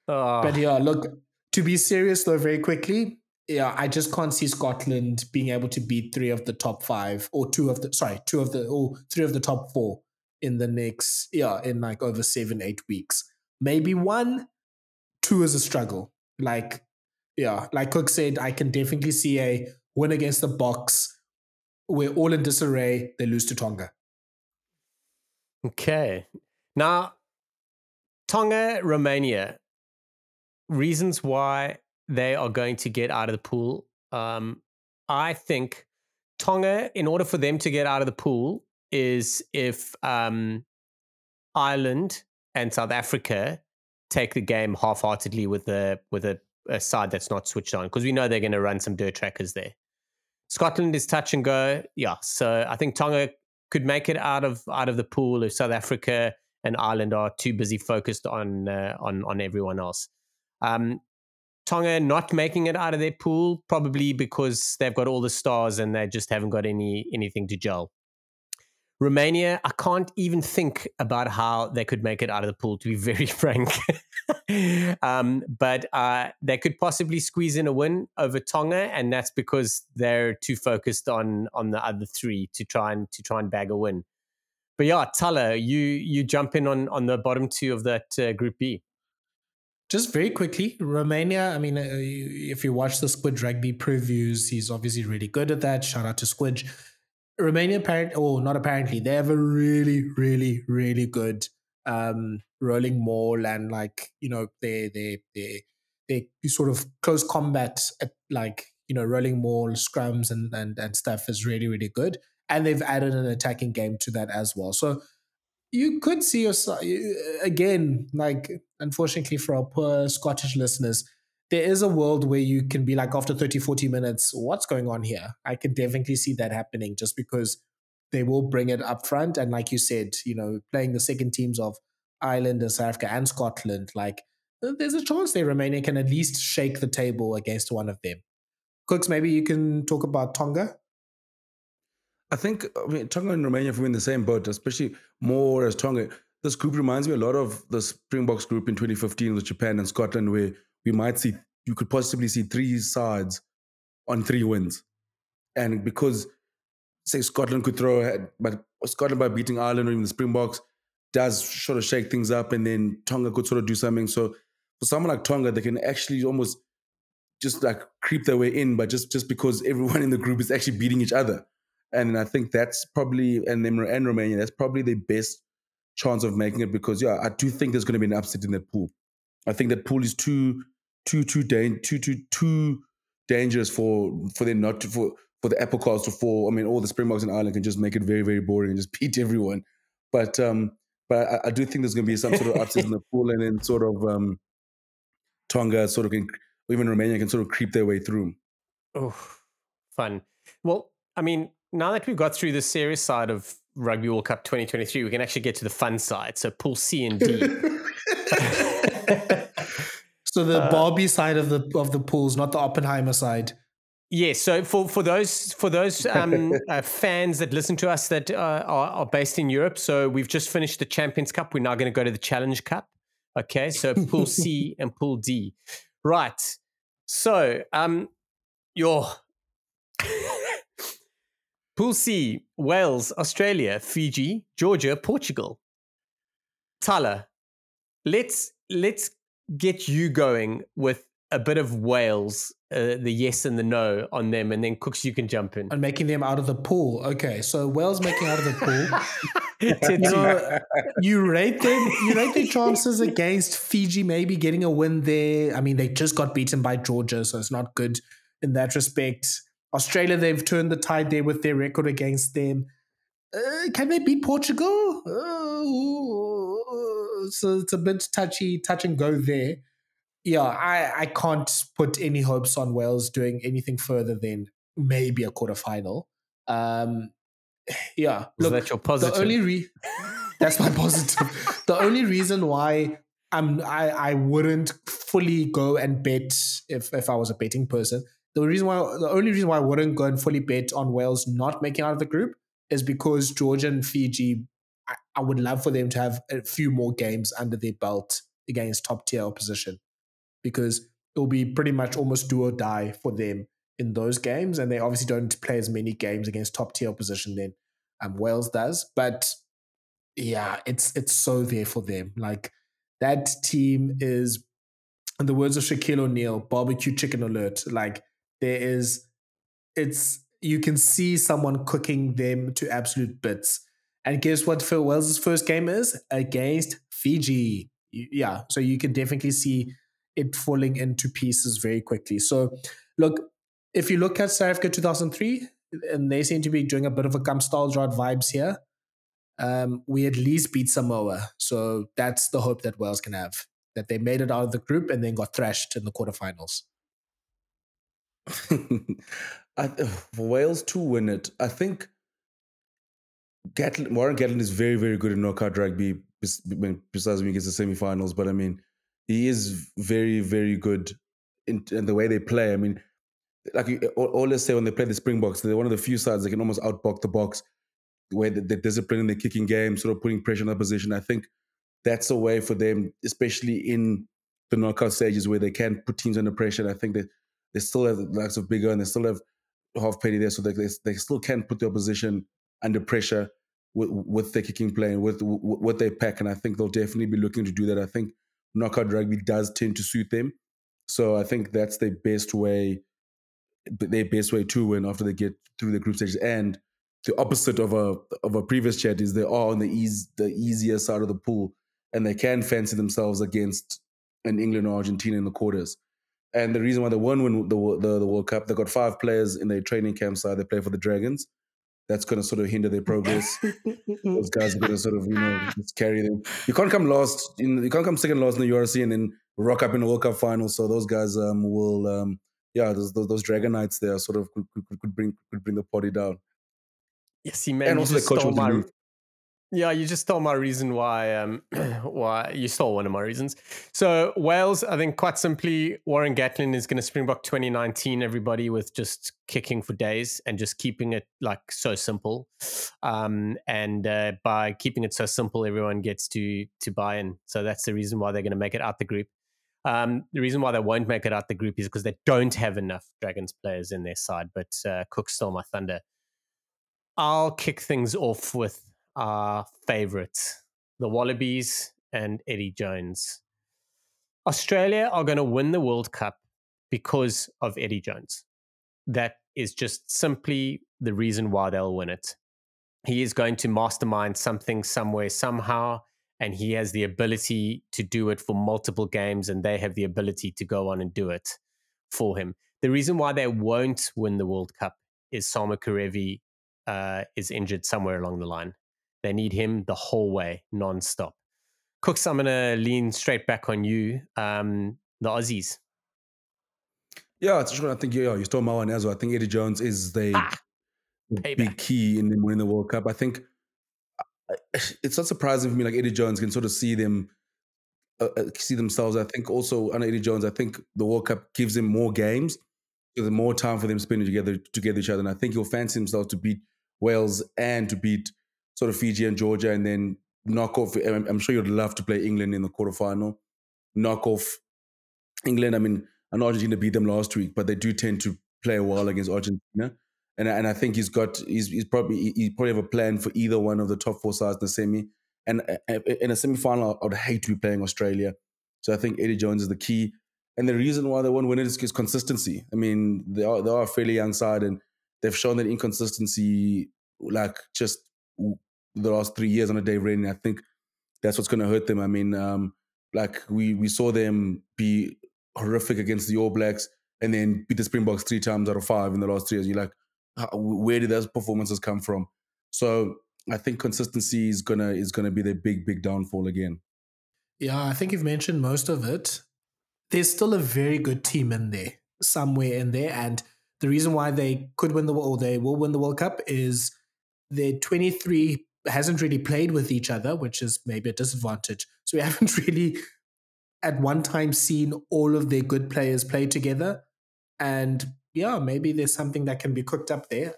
Speaker 3: (laughs) but yeah, look, to be serious though, very quickly, yeah, I just can't see Scotland being able to beat three of the top five or two of the sorry, two of the or three of the top four in the next yeah, in like over seven, eight weeks. Maybe one, two is a struggle. Like, yeah, like Cook said, I can definitely see a win against the Boks. We're all in disarray, they lose to Tonga.
Speaker 1: Okay. Now, Tonga, Romania, reasons why they are going to get out of the pool. Um, I think Tonga, in order for them to get out of the pool, is if um, Ireland and South Africa take the game half-heartedly with a with a, a side that's not switched on, because we know they're going to run some dirt trackers there. Scotland is touch and go, yeah. So I think Tonga could make it out of out of the pool if South Africa and Ireland are too busy focused on uh, on on everyone else. Um, Tonga not making it out of their pool, probably because they've got all the stars and they just haven't got any anything to gel. Romania, I can't even think about how they could make it out of the pool, to be (laughs) very frank. um, but uh, they could possibly squeeze in a win over Tonga, and that's because they're too focused on on the other three to try and to try and bag a win. But yeah, Thala, you you jump in on on the bottom two of that uh, Group B.
Speaker 3: Just very quickly, Romania. I mean, uh, if you watch the Squid Rugby previews, he's obviously really good at that. Shout out to Squid. Romania, apparent, oh, not apparently, they have a really, really, really good um, rolling maul and like you know they they they they sort of close combat at like you know rolling maul scrums and and and stuff is really really good, and they've added an attacking game to that as well. So you could see yourself again, like unfortunately for our poor Scottish listeners, there is a world where you can be like after 30 40 minutes what's going on here? I can definitely see that happening just because they will bring it up front. And like you said you know playing the second teams of ireland and south africa and scotland like there's a chance they romania can at least shake the table against one of them. Kooks maybe you can talk about tonga.
Speaker 2: I think i mean tonga and romania are in the same boat especially more as tonga this group reminds me a lot of the springboks group in 2015 with japan and scotland where we might see you could possibly see three sides on three wins, and because say Scotland could throw ahead, but Scotland by beating Ireland or even the Springboks does sort of shake things up, and then Tonga could sort of do something. So for someone like Tonga, they can actually almost just like creep their way in, but just just because everyone in the group is actually beating each other. And I think that's probably and then and Romania, that's probably the best chance of making it because yeah, I do think there's going to be an upset in that pool. I think that pool is too too too too too too dangerous for for them not to for for the apple cards to fall. I mean, all the Springboks in Ireland can just make it very very boring and just (laughs) beat everyone. But um, but I, I do think there's going to be some sort of upset in the (laughs) pool, and then sort of um, Tonga sort of can, or even Romania can sort of creep their way through.
Speaker 1: Oh, fun. Well, I mean, now that we've got through the serious side of Rugby World Cup 2023, we can actually get to the fun side. So, Pool C and D. (laughs)
Speaker 3: So the uh, Barbie side of the of the pools, not the Oppenheimer side.
Speaker 1: Yes. So for for those for those (laughs) um, uh, fans that listen to us that uh, are, are based in Europe, so we've just finished the Champions Cup. We're now going to go to the Challenge Cup. Okay. So (laughs) Pool C and Pool D. Right. So um, your (laughs) Pool C: Wales, Australia, Fiji, Georgia, Portugal. Thala, let's let's get you going with a bit of Wales, uh, the yes and the no on them, and then Kooks, you can jump in.
Speaker 3: And making them out of the pool. Okay, so Wales making out of the pool. (laughs) you, know, you rate them. You rate their chances against Fiji, maybe getting a win there. I mean, they just got beaten by Georgia, so it's not good in that respect. Australia, they've turned the tide there with their record against them. Uh, can they beat Portugal? Uh, so it's a bit touchy, touch and go there. Yeah, I, I can't put any hopes on Wales doing anything further than maybe a quarterfinal. Um, (sighs) yeah,
Speaker 1: look, that your positive?
Speaker 3: The only re- (laughs) that's my positive. the only reason why I'm I, I wouldn't fully go and bet if if I was a betting person. The reason why the only reason why I wouldn't go and fully bet on Wales not making out of the group is because Georgia and Fiji I, I would love for them to have a few more games under their belt against top tier opposition because it will be pretty much almost do or die for them in those games. And they obviously don't play as many games against top tier opposition than um, Wales does. But yeah, it's it's so there for them. Like that team is, in the words of Shaquille O'Neal, barbecue chicken alert. Like there is, it's you can see someone cooking them to absolute bits. And guess what Phil Wales' first game is? Against Fiji. Yeah, so you can definitely see it falling into pieces very quickly. So, look, if you look at South Africa 2003, and they seem to be doing a bit of a Kamp Staaldraad vibes here, um, we at least beat Samoa. So that's the hope that Wales can have, that they made it out of the group and then got thrashed in the quarterfinals. (laughs)
Speaker 2: I, for Wales to win it, I think Gatland, Warren Gatland is very, very good in knockout rugby, besides when he gets the semifinals. But I mean, he is very, very good in, in the way they play. I mean, like always say when they play the Springboks, they're one of the few sides that can almost outbox the box, where they're disciplining the kicking game, sort of putting pressure on the position. I think that's a way for them, especially in the knockout stages where they can put teams under pressure. And I think that they still have the likes of Biggar and they still have Halfpenny there, so they, they, they still can put the opposition under pressure with, with their kicking play and with what they pack. And I think they'll definitely be looking to do that. I think knockout rugby does tend to suit them. So I think that's their best way, their best way to win after they get through the group stages. And the opposite of a of a previous chat is they are on the ease the easier side of the pool, and they can fancy themselves against an England or Argentina in the quarters. And the reason why they won win the, the, the World Cup, they got five players in their training camp side. They play for the Dragons that's going to sort of hinder their progress. (laughs) Those guys are going to sort of, you know, just carry them. You can't come last. In, you can't come second last in the URC and then rock up in the World Cup final. So those guys um, will, um, yeah, those, those, those Dragon Knights there sort of could, could, could, bring could bring the party down.
Speaker 1: Yes, he man. And also the coach my, yeah, you just stole my reason why. Um, (clears throat) why you stole one of my reasons. So Wales, I think quite simply, Warren Gatland is going to Springbok 2019. Everybody with just kicking for days and just keeping it like so simple. Um, and uh, by keeping it so simple, everyone gets to to buy in. So that's the reason why they're going to make it out the group. Um, the reason why they won't make it out the group is because they don't have enough Dragons players in their side. But uh, Cook stole my thunder. I'll kick things off with our favourites, the Wallabies and Eddie Jones. Australia are going to win the World Cup because of Eddie Jones. That is just simply the reason why they'll win it. He is going to mastermind something somewhere, somehow, and he has the ability to do it for multiple games, and they have the ability to go on and do it for him. The reason why they won't win the World Cup is Samu Kerevi uh, is injured somewhere along the line. They need him the whole way, non-stop. Kooks, I'm going to lean straight back on you. Um, the Aussies.
Speaker 2: Yeah, it's true. I think yeah, you stole my one as well. I think Eddie Jones is the ah, big key in them winning the World Cup. I think (sighs) it's not surprising for me. Like Eddie Jones can sort of see them, uh, uh see themselves. I think also under Eddie Jones, I think the World Cup gives him more games, there's more time for them spending together together each other. And I think he'll fancy himself to beat Wales and to beat sort of Fiji and Georgia, and then knock off. I'm, sure you'd love to play England in the quarterfinal. Knock off England. I mean, Argentina beat them last week, but they do tend to play well against Argentina. And, and I think he's got he's, he's probably he probably have a plan for either one of the top four sides in the semi. And in a semi final, I would hate to be playing Australia. So I think Eddie Jones is the key. And the reason why they won't win it is, is consistency. I mean, they are they are a fairly young side, and they've shown that inconsistency, like just the last three years on a Dave Rennie. I think that's what's going to hurt them. I mean, um, like we we saw them be horrific against the All Blacks and then beat the Springboks three times out of five in the last three years. You're like, how, where did those performances come from? So I think consistency is gonna is gonna be their big big downfall again.
Speaker 3: Yeah, I think you've mentioned most of it. There's still a very good team in there, somewhere in there, and the reason why they could win the or they will win the World Cup is they're 23 hasn't really played with each other, which is maybe a disadvantage. So we (laughs) haven't really at one time seen all of their good players play together. And yeah, maybe there's something that can be cooked up there.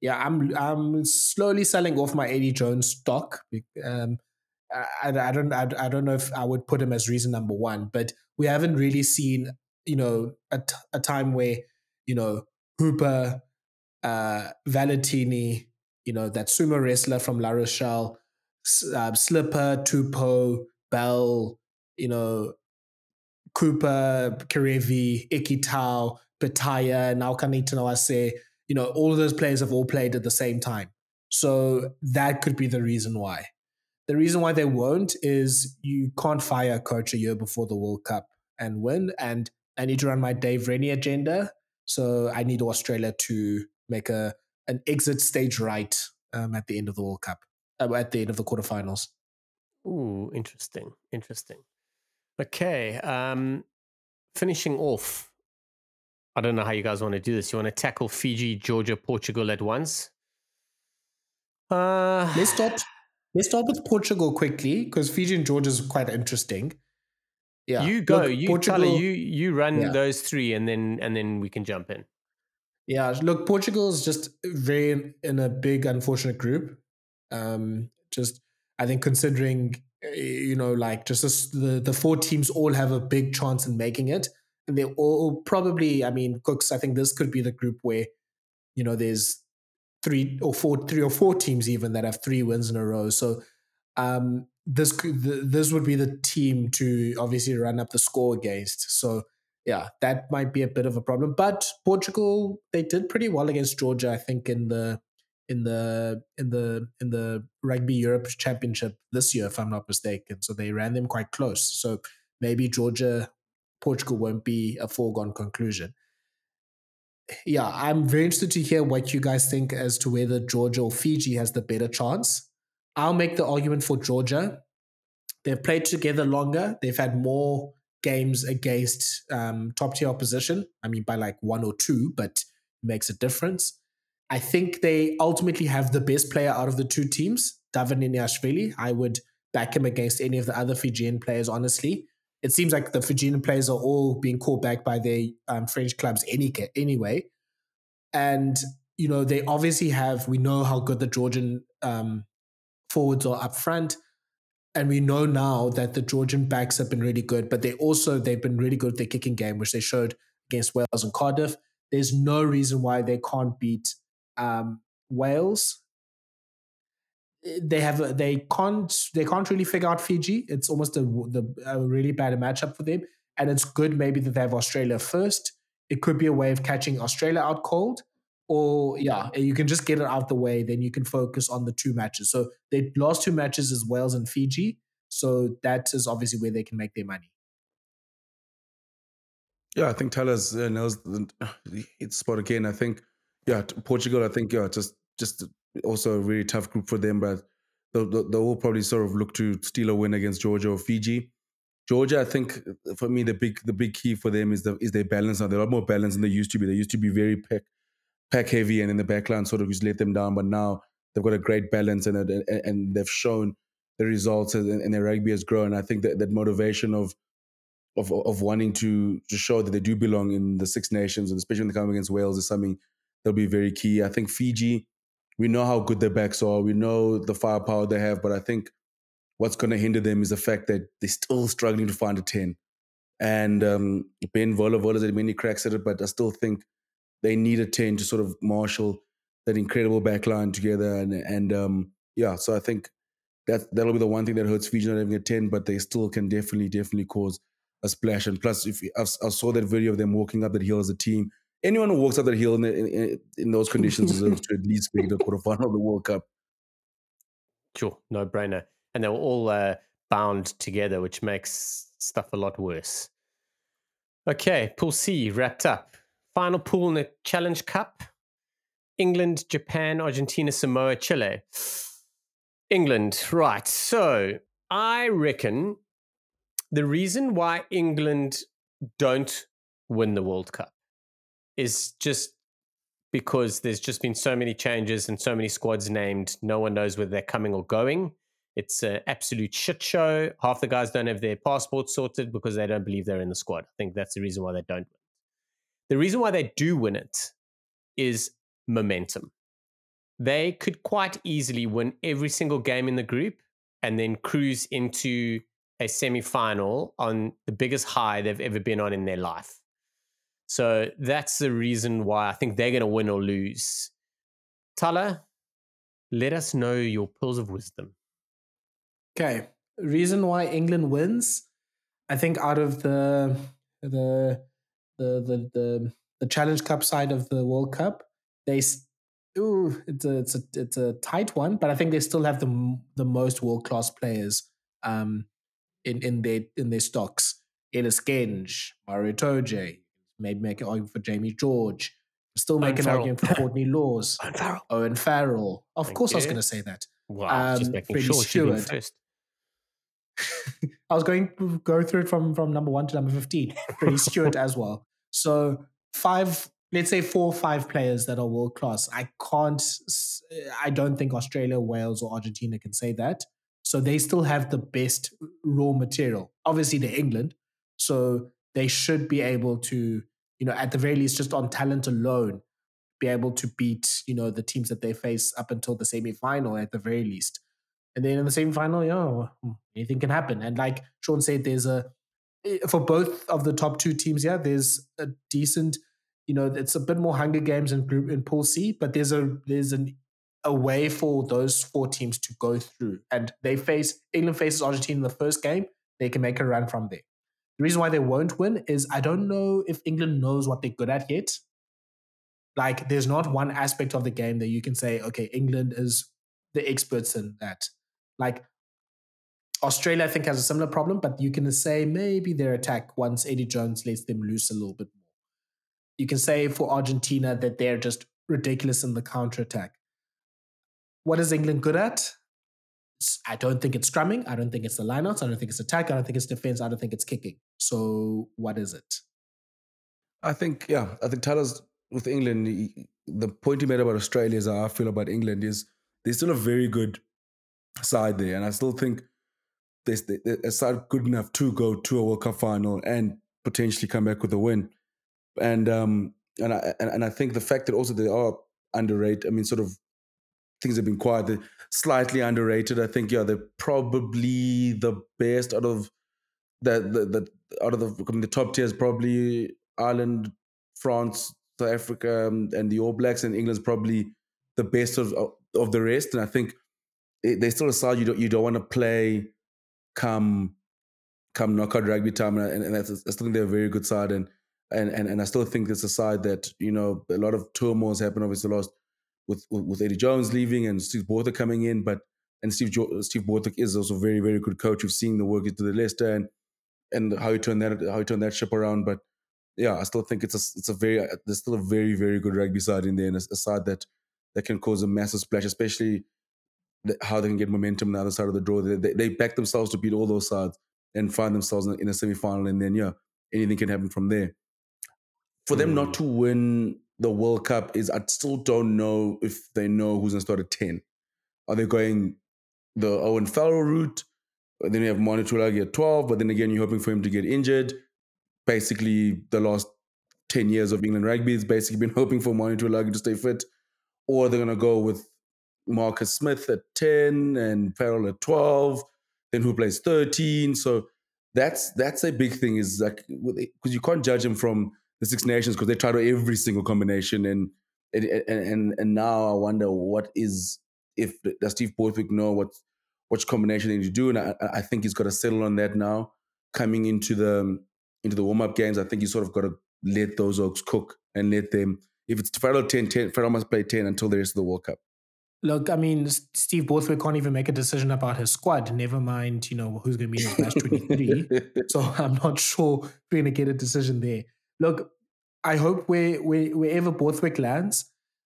Speaker 3: Yeah, I'm I'm slowly selling off my Eddie Jones stock. Um, I, I don't I, I don't know if I would put him as reason number one, but we haven't really seen you know a, t- a time where you know Hooper, uh, Valetini, you know, that sumo wrestler from La Rochelle, uh, Slipper, Tupou, Bell, you know, Cooper, Ikitau, Petaia, Nawaqanitawase, you know, all of those players have all played at the same time. So that could be the reason why. The reason why they won't is you can't fire a coach a year before the World Cup and win. And I need to run my Dave Rennie agenda. So I need Australia to make a an exit stage right um, at the end of the World Cup, uh, at the end of the quarterfinals.
Speaker 1: Ooh, interesting, interesting. Okay, um, finishing off. I don't know how you guys want to do this. You want to tackle Fiji, Georgia, Portugal at once?
Speaker 3: Uh, let's start. Let's start with Portugal quickly because Fiji and Georgia is quite interesting. Yeah,
Speaker 1: you go.
Speaker 3: Look,
Speaker 1: you
Speaker 3: Portugal-
Speaker 1: you you run
Speaker 3: Yeah.
Speaker 1: those three, and then and then we can jump in.
Speaker 3: Yeah, look, Portugal's just very in, a big unfortunate group. Um, just I think considering uh, you know like just this, the the four teams all have a big chance in making it, and they all probably. I mean, Kooks. I think this could be the group where you know there's three or four, three or four teams even that have three wins in a row. So um, this this would be the team to obviously run up the score against. So yeah, that might be a bit of a problem. But Portugal, they did pretty well against Georgia, I think, in the in the in the in the Rugby Europe Championship this year, if I'm not mistaken. So they ran them quite close. So maybe Georgia, Portugal won't be a foregone conclusion. Yeah, I'm very interested to hear what you guys think as to whether Georgia or Fiji has the better chance. I'll make the argument for Georgia. They've played together longer. They've had more games against um, top tier opposition. I mean, by like one or two, but makes a difference. I think they ultimately have the best player out of the two teams, David Niniashvili. I would back him against any of the other Fijian players, honestly. It seems like the Fijian players are all being called back by their um, French clubs any, anyway. And, you know, they obviously have, we know how good the Georgian um, forwards are up front and we know now that the Georgian backs have been really good, but they also they've been really good at their kicking game, which they showed against Wales and Cardiff. There's no reason why they can't beat um, Wales. They have they can't they can't really figure out Fiji. It's almost a, the, a really bad matchup for them, and it's good maybe that they have Australia first. It could be a way of catching Australia out cold, or yeah, you can just get it out the way. Then you can focus on the two matches. So the last two matches is Wales and Fiji. So that is obviously where they can make their money.
Speaker 2: Yeah, I think Tyler's uh, the it's spot again. I think yeah, Portugal. I think yeah, just just also a really tough group for them, but they'll, they'll all probably sort of look to steal a win against Georgia or Fiji. Georgia, I think uh, for me the big the big key for them is the is their balance. Now they're a lot more balanced than they used to be. They used to be very pack pack heavy, and in the backline sort of just let them down. But now they've got a great balance, and and, they've shown the results, and, their rugby has grown. I think that that motivation of of of wanting to to show that they do belong in the Six Nations, and especially when they come against Wales, is something that'll be very key. I think Fiji, we know how good their backs are, we know the firepower they have, but I think what's going to hinder them is the fact that they're still struggling to find a ten. And um, Ben Volavola's had many cracks at it, but I still think they need a ten to sort of marshal that incredible backline together. And and um, yeah, so I think that that'll be the one thing that hurts Fiji not having a ten, but they still can definitely definitely cause a splash. And plus, if I, I saw that video of them walking up that hill as a team, anyone who walks up that hill in, the, in, in those conditions deserves (laughs) to at least make the quarterfinal of the World Cup.
Speaker 1: Sure, no brainer. And they were all uh, bound together, which makes stuff a lot worse. Okay, Pool C wrapped up. Final pool in the Challenge Cup England, Japan, Argentina, Samoa, Chile. England, right. So I reckon the reason why England don't win the World Cup is just because there's just been so many changes and so many squads named. No one knows whether they're coming or going. It's an absolute shit show. Half the guys don't have their passports sorted because they don't believe they're in the squad. I think that's the reason why they don't win. The reason why they do win it is momentum. They could quite easily win every single game in the group and then cruise into a semi final on the biggest high they've ever been on in their life. So that's the reason why I think they're going to win or lose. Thala, let us know your pearls of wisdom.
Speaker 3: Okay. Reason why England wins, I think out of the the the the the, the Challenge Cup side of the World Cup, they ooh, it's a it's a it's a tight one, but I think they still have the the most world class players um in in their in their stocks. Ellis Genge, Maro Itoje, maybe make an argument for Jamie George. Still make
Speaker 1: Owen
Speaker 3: an
Speaker 1: Farrell.
Speaker 3: argument for Courtney (laughs) Lawes,
Speaker 1: Owen Farrell.
Speaker 3: Owen Farrell. Of
Speaker 1: Thank
Speaker 3: course, I was going to say that.
Speaker 1: Wow, just
Speaker 3: Um,
Speaker 1: making
Speaker 3: Freddie
Speaker 1: sure
Speaker 3: Steward.
Speaker 1: first. (laughs)
Speaker 3: I was going to go through it from from number one to number fifteen. (laughs) Freddie Steward as well. So five, let's say four or five players that are world class. I can't. I don't think Australia, Wales, or Argentina can say that. So they still have the best raw material. Obviously, they're England, So they should be able to, you know, at the very least, just on talent alone, be able to beat, you know, the teams that they face up until the semi-final at the very least. And then in the semi-final, yeah, hmm, anything can happen. And like Shaun said, there's a Eh, for both of the top two teams, yeah, there's a decent, you know, it's a bit more Hunger Games in group in Pool C, but there's a there's an a way for those four teams to go through. And they face England faces Argentina in the first game, they can make a run from there. The reason why they won't win is I don't know if England knows what they're good at yet. Like, there's not one aspect of the game that you can say, okay, England is the experts in that. Like, Australia, I think, has a similar problem, but you can say maybe their attack once Eddie Jones lets them loose a little bit more. You can say for Argentina that they're just ridiculous in the counter attack. What is England good at? I don't think it's scrumming. I don't think it's the lineouts. I don't think it's attack. I don't think it's defense. I don't think it's kicking. So what is it?
Speaker 2: I think yeah. I think Tyler's with England. The point he made about Australia is how I feel about England is they're still a very good side there, and I still think they're, they're a side good enough to go to a World Cup final and potentially come back with a win. And um and I and, and I think the fact that also they are underrated. I mean, sort of things have been quiet. They're slightly underrated. I think yeah, they're probably the best out of the the, the out of the the top tiers. Probably Ireland, France, South Africa, um, and the All Blacks, and England's probably the best of of the rest. And I think they still decide you don't you don't want to play come come knockout rugby time, and, and that's I still think they're a very good side. And and and and I still think it's a side that you know a lot of turmoil has happened. Obviously, lost with with Eddie Jones leaving and Steve Borthwick coming in, but and Steve jo- Steve Borthwick is also a very very good coach. We've seen the work he did at Leicester and and how he turned that how he turned that ship around. But yeah, I still think it's a it's a very there's still a very very good rugby side in there and a, a side that that can cause a massive splash, especially the, how they can get momentum on the other side of the draw. They, they, they back themselves to beat all those sides and find themselves in, in a semi final, and then yeah, anything can happen from there. For mm. them not hmm. to win the World Cup is I still don't know if they know who's going to start at 10. Are they going the Owen Farrell route? Then you have Manu Tuilagi at 12, but then again, you're hoping for him to get injured. Basically, the last 10 years of England rugby has basically been (laughs) hoping for Manu Tuilagi to stay fit. Or they're going to go with Marcus Smith at 10 and Farrell at 12. Then who plays 13? So that's that's a big thing is like because you can't judge him from the Six Nations because they tried to every single combination, and and and and now I wonder what is if does Steve Borthwick know what which combination they need to do, and I, I think he's got to settle on that now. Coming into the into the warm up games, I think he's sort of got to let those oaks cook and let them. If it's Farrell 10, 10 Farrell must play 10 until the rest of the World Cup.
Speaker 3: Look, I mean, Steve Borthwick can't even make a decision about his squad. Never mind, you know, who's going to be in his match 23. (laughs) so I'm not sure we're going to get a decision there look, I hope where, where, wherever Borthwick lands,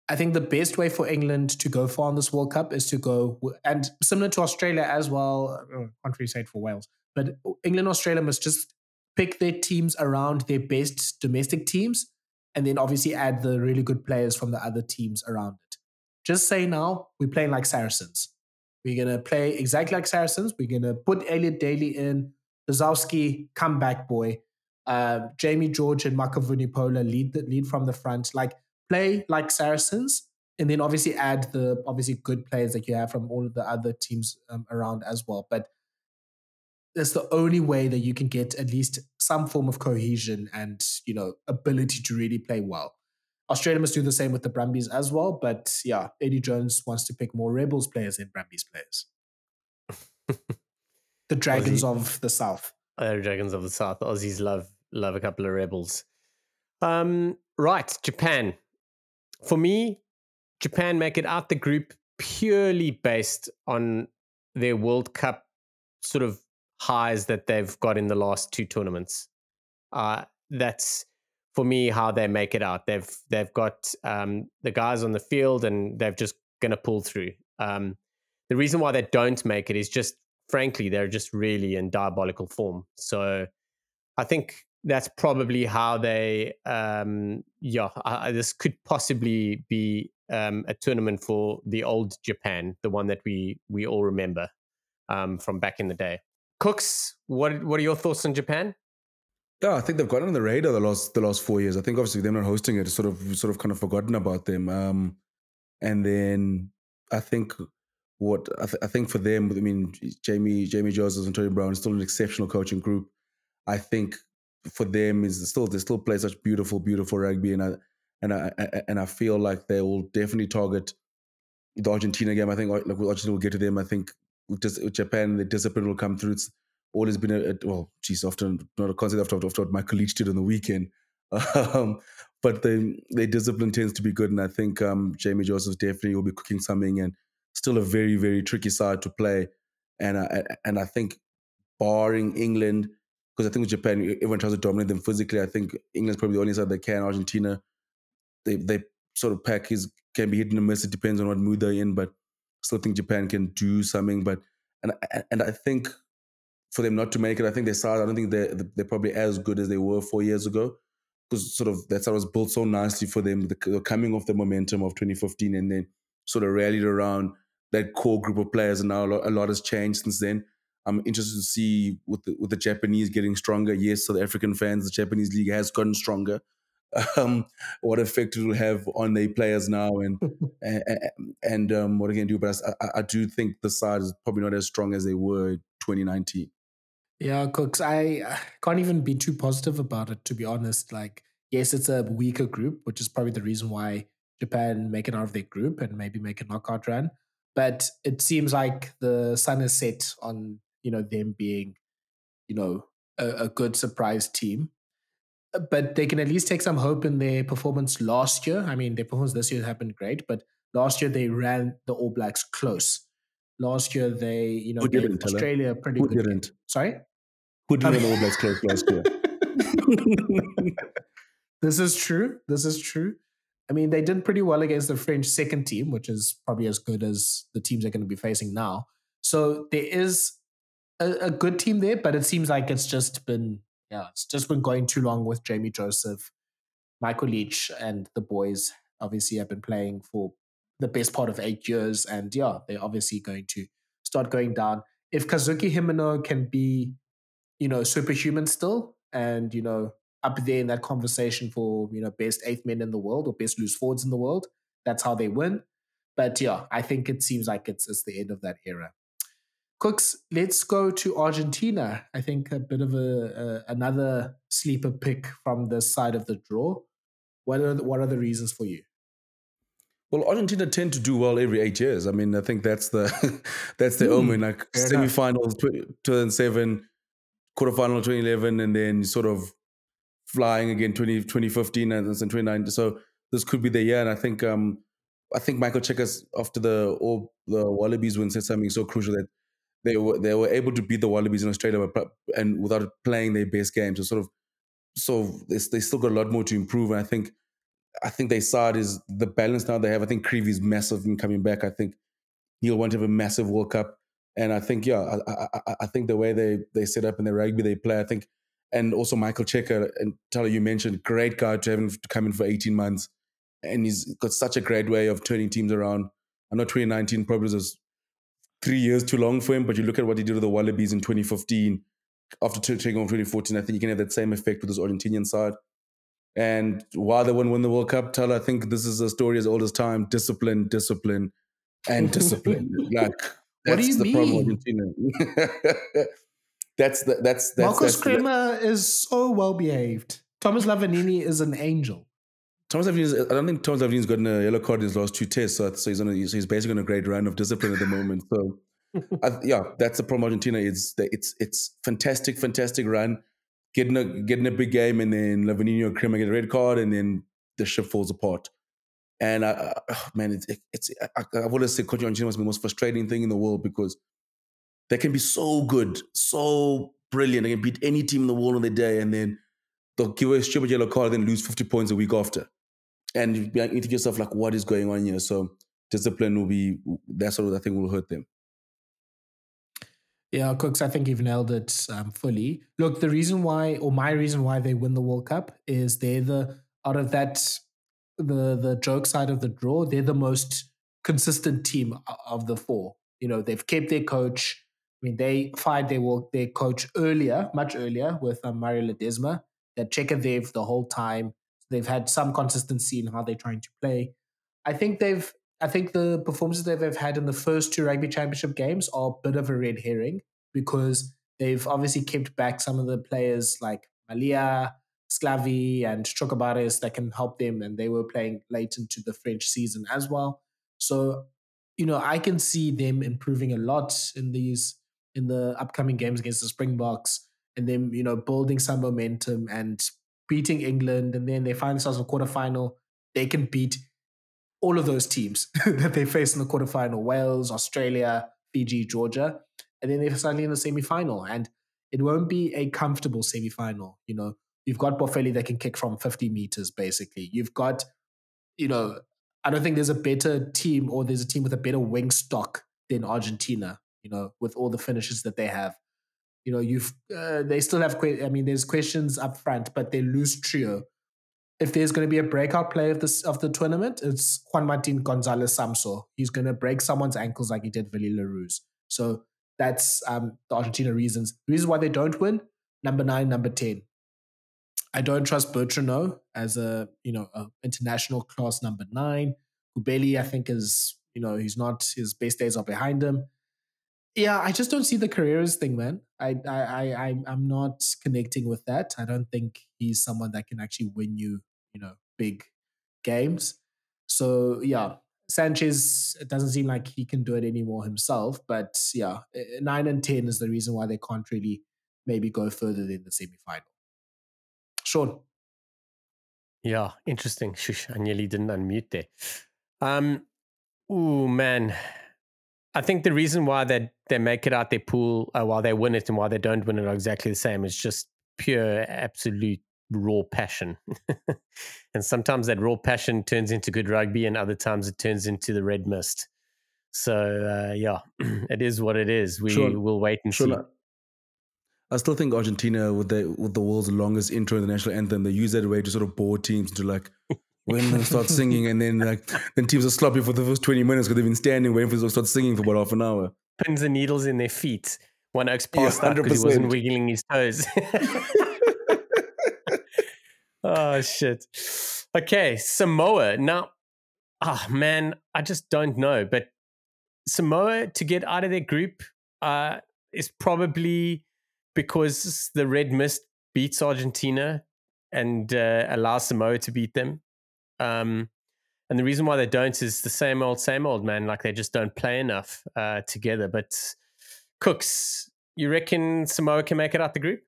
Speaker 3: I think the best way for England to go far in this World Cup is to go, and similar to Australia as well, oh, really say it for Wales, but England Australia must just pick their teams around their best domestic teams and then obviously add the really good players from the other teams around. Just say now, we're playing like Saracens. We're to play exactly like Saracens. We're to put Elliot Daly in, Lozowski, come back, boy uh, Jamie George and Mako Vunipola lead the, lead from the front. Like play like Saracens, and then obviously add the obviously good players that you have from all of the other teams um, around as well. But that's the only way that you can get at least some form of cohesion and you know ability to really play well. Australia must do the same with the Brumbies as well. But yeah, Eddie Jones wants to pick more Rebels players than Brumbies players. (laughs) the Dragons of the South
Speaker 1: uh, Dragons of the South. Aussies love love a couple of rebels. Um, right, Japan. For me, Japan make it out the group purely based on their World Cup sort of highs that they've got in the last two tournaments. Uh, that's for me how they make it out. They've they've got um, the guys on the field and they're just going to pull through. Um, the reason why they don't make it is just frankly, they're just really in diabolical form. So I think that's probably how they, um, yeah, this could possibly be um, a tournament for the old Japan, the one that we we all remember um, from back in the day. Kooks, what what are your thoughts on Japan?
Speaker 2: Yeah, I think they've gotten on the radar the last the last four years. I think obviously them not hosting it, sort of sort of kind of forgotten about them. Um, and then I think what I, th- I, think for them, I mean, Jamie Jamie Joseph and Tony Brown is still an exceptional coaching group. I think for them is still they still play such beautiful, beautiful rugby, and I and I and I feel like they will definitely target the Argentina game. I think like Argentina will get to them. I think just, Japan, the discipline will come through. It's always been a, a well, geez, often not a concept after after what Michael Leitch did on the weekend. (laughs) Um, but the their discipline tends to be good, and I think um, Jamie Joseph definitely will be cooking something, and still a very very tricky side to play, and I, and I think barring England, because I think with Japan everyone tries to dominate them physically. I think England's probably the only side that can. Argentina, they they sort of pack is can be hit and miss. It depends on what mood they're in, but still think Japan can do something. But and and I think for them not to make it, I think they side. I don't think they're they're probably as good as they were four years ago because sort of that's how it was built so nicely for them. The, coming off the momentum of 2015 and then sort of rallied around that core group of players, and now a lot, a lot has changed since then. I'm interested to see with the, with the Japanese getting stronger. Yes, so the African fans, the Japanese league has gotten stronger. (laughs) Um, what effect it will have on their players now, and (laughs) and, and um, what they can do. But I, I, do think the side is probably not as strong as they were 2019.
Speaker 3: Yeah, Kooks, I uh, can't even be too positive about it, to be honest. Like, yes, it's a weaker group, which is probably the reason why Japan make it out of their group and maybe make a knockout run. But it seems like the sun is set on, you know, them being, you know, a, a good surprise team. Uh, but they can at least take some hope in their performance last year. I mean, their performance this year has been great, but last year they ran the All Blacks close. Last year they, you know, gave Australia pretty
Speaker 2: Who
Speaker 3: good.
Speaker 2: Didn't?
Speaker 3: Game. Sorry?
Speaker 2: Who didn't All Blacks close last year? (laughs)
Speaker 3: this is true. This is true. I mean, they did pretty well against the French second team, which is probably as good as the teams they're going to be facing now. So there is a, a, good team there, but it seems like it's just been, yeah, it's just been going too long with Jamie Joseph, Michael Leitch, and the boys. Obviously, have been playing for the best part of eight years, and yeah, they're obviously going to start going down. If Kazuki Himeno can be you know, superhuman still and, you know, up there in that conversation for, you know, best eighth men in the world or best loose forwards in the world. That's how they win. But yeah, I think it seems like it's, it's the end of that era. Kooks, let's go to Argentina. I think a bit of a, a another sleeper pick from this side of the draw. What are the, what are the reasons for you?
Speaker 2: Well, Argentina tend to do well every eight years. I mean, I think that's the (laughs) that's the mm, omen. Like semifinals, 2007, quarterfinal 2011 and then sort of flying again 20, 2015 and, and 2019. So this could be the year. And I think um I think Michael Cheika's after the all the Wallabies win said something so crucial that they were they were able to beat the Wallabies in Australia but, and without playing their best game. So sort of so they, they still got a lot more to improve. And I think I think they saw it is the balance now they have. I think Creevy's massive in coming back. I think he'll want to have a massive World Cup. And I think, yeah, I, I, I, think the way they they set up in the rugby they play, I think, and also Michael Cheika and Tyler, you mentioned, great guy to have him to come in for 18 months. And he's got such a great way of turning teams around. I know 2019 probably was three years too long for him, but you look at what he did with the Wallabies in 2015, after taking on 2014, I think you can have that same effect with this Argentinian side. And while they won't win the World Cup, Tyler, I think this is a story as old as time discipline, discipline, and discipline. (laughs) like,
Speaker 3: what do you the mean? (laughs)
Speaker 2: that's the, that's that's
Speaker 3: Marcos
Speaker 2: that's
Speaker 3: Kremer the, is so well behaved. Thomas Lavanini is an angel.
Speaker 2: Thomas Lavanini, I don't think Thomas Lavanini's gotten a yellow card in his last two tests, so, so he's on a, he's basically on a great run of discipline at the moment. So, (laughs) I, yeah, that's the problem. Argentina is that it's it's fantastic, fantastic run, getting a getting a big game, and then Lavanini or Kremer get a red card, and then the ship falls apart. And I, oh, man, it's, it's I, I would have said coaching Argentina was the most frustrating thing in the world because they can be so good, so brilliant. They can beat any team in the world on the day, and then they'll give a stupid yellow card, then lose 50 points a week after. And you think to yourself, like, what is going on here? So discipline will be, that's what I think will hurt them.
Speaker 3: Yeah, Kooks, I think you've nailed it um, fully. Look, the reason why, or my reason why they win the World Cup is they're the, out of that the the joke side of the draw, they're the most consistent team of the four. You know, they've kept their coach. I mean, they fired their their coach earlier, much earlier, with um, Mario Ledesma. They're Chekadev the whole time. They've had some consistency in how they're trying to play. I think they've I think the performances they've had in the first two rugby championship games are a bit of a red herring because they've obviously kept back some of the players like Malia, Sclavi, and Chocobares that can help them, and they were playing late into the French season as well. So, you know, I can see them improving a lot in these in the upcoming games against the Springboks, and then you know building some momentum and beating England, and then they find themselves in the quarterfinal. They can beat all of those teams (laughs) that they face in the quarterfinal Wales, Australia, Fiji, Georgia. And then they're suddenly in the semi final. And it won't be a comfortable semi final. You know, you've got Boffelli that can kick from 50 meters, basically. You've got, you know, I don't think there's a better team or there's a team with a better wing stock than Argentina, you know, with all the finishes that they have. You know, you've, uh, they still have, que- I mean, there's questions up front, but they lose trio if there's going to be a breakout player of this of the tournament, it's Juan Martin Gonzalez Samso. He's going to break someone's ankles like he did le Roux. So that's um, the Argentina reasons. The reasons why they don't win: number nine, number ten. I don't trust Bertranou as a you know a international class number nine. Cubelli, I think, is you know he's not his best days are behind him. Yeah, I just don't see the Carreras thing, man. I I I I'm not connecting with that. I don't think he's someone that can actually win you you know big games. So yeah, Sanchez it doesn't seem like he can do it anymore himself. But yeah, eh, nine and ten is the reason why they can't really maybe go further than the semi final. Shaun.
Speaker 1: Yeah, interesting. Shush, I nearly didn't unmute there. Um, oh man, I think the reason why they they make it out their pool, uh, while they win it and why they don't win it are exactly the same. It's just pure, absolute raw passion. (laughs) and sometimes that raw passion turns into good rugby, and other times it turns into the red mist. So uh, yeah, (clears throat) it is what it is. We sure. will wait and sure. see.
Speaker 2: I still think Argentina, with the with the world's longest intro in the national anthem, they use that way to sort of bore teams to like when they start singing, and then like then teams are sloppy for the first twenty minutes because they've been standing waiting for them to start singing for about half an hour.
Speaker 1: Pins and needles in their feet. One Oaks passed yeah, because he wasn't wiggling his toes. (laughs) oh shit. Okay, Samoa. Now, ah oh, man, I just don't know. But Samoa to get out of their group uh, is probably because the red mist beats Argentina and uh, allows Samoa to beat them. Um, and the reason why they don't is the same old, same old, man. Like they just don't play enough uh, together. But Kooks, you reckon Samoa can make it out the group?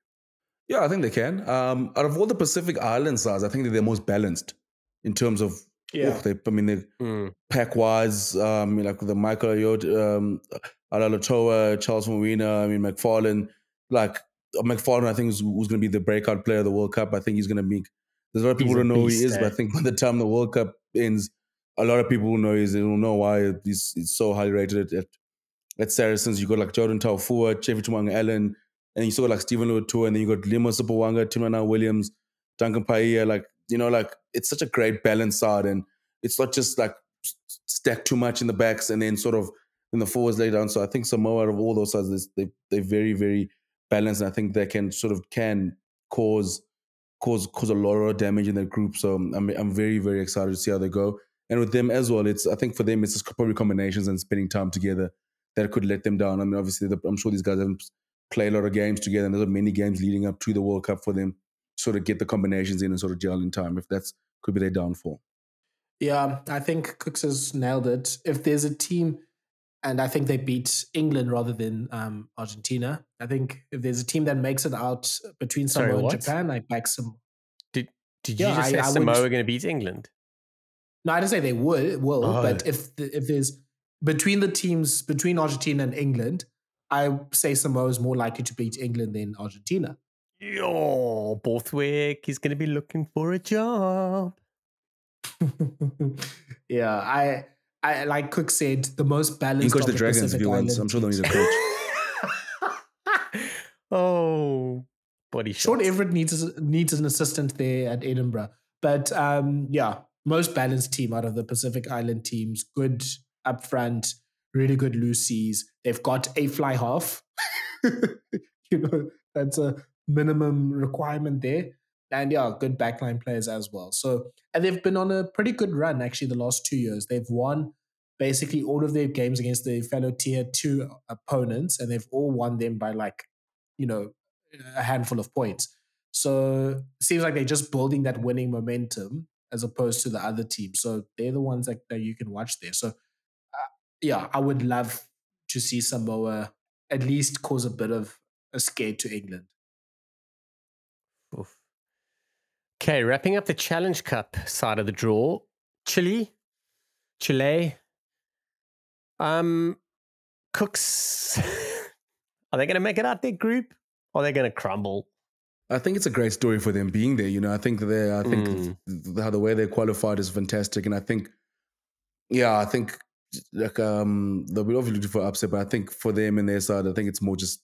Speaker 2: Yeah, I think they can. Um, out of all the Pacific Island sides, I think they're the most balanced in terms of. Yeah. Oh, they, I mean, they mm. pack wise. Um, like the Michael Ayot, um, Alaalatoa, Charles Moina. I mean, McFarland. Like uh, McFarland, I think is who's going to be the breakout player of the World Cup. I think he's going to be. There's a lot of people who don't know who he is, but I think (laughs) by the time the World Cup ends, a lot of people will know They don't know why he's, he's so highly rated at, at Saracens. You got like Jordan Taufua, Chevi Tumaga-Allen, and you still got like Steven Luatua, and then you got Lima Sopoaga, Timana Williams, Duncan Paia. Like, you know, like it's such a great balance side. And it's not just like stacked too much in the backs and then sort of in the forwards lay down. So I think Samoa, out of all those sides, they, they're very, very balanced. And I think they can sort of can cause cause cause a lot of damage in that group. So um, I'm I'm very very excited to see how they go. And with them as well, it's I think for them it's probably combinations and spending time together that could let them down. I mean, obviously, I'm sure these guys haven't play a lot of games together, and there's many games leading up to the World Cup for them, sort of get the combinations in and sort of gel in time. If that's could be their downfall.
Speaker 3: Yeah, I think Kooks has nailed it. If there's a team, and I think they beat England rather than um, Argentina. I think if there's a team that makes it out between Samoa Sorry, and Japan, I back some.
Speaker 1: Did Did you yeah, just say I, Samoa are going to beat England?
Speaker 3: No, I didn't say they would will, oh. but if the, if there's between the teams between Argentina and England, I say Samoa is more likely to beat England than Argentina.
Speaker 1: Yo, Borthwick is going to be looking for a job. (laughs)
Speaker 3: yeah, I, I like Cook said, the most balanced.
Speaker 2: You can coach the, the Dragons Pacific if you want. I'm sure they'll need a coach. (laughs)
Speaker 1: oh, body
Speaker 3: Sean Everitt needs needs an assistant there at Edinburgh, but um, yeah, most balanced team out of the Pacific Island teams. Good up front really good loosies. They've got a fly half. (laughs) you know, that's a minimum requirement there. And yeah, good backline players as well. So, and they've been on a pretty good run actually the last two years. They've won basically all of their games against their fellow tier two opponents, and they've all won them by like, you know, a handful of points. So seems like they're just building that winning momentum as opposed to the other team. So they're the ones that, that you can watch there. So uh, yeah, I would love to see Samoa at least cause a bit of a scare to England.
Speaker 1: Oof. Okay, wrapping up the Challenge Cup side of the draw, Chile, Chile. Um, Kooks, (laughs) are they going to make it out their group? Or are they going to crumble?
Speaker 2: I think it's a great story for them being there. You know, I think they, I think mm. how the way they qualified is fantastic, and I think, yeah, I think like um they'll be obviously looking for upset, but I think for them and their side, I think it's more just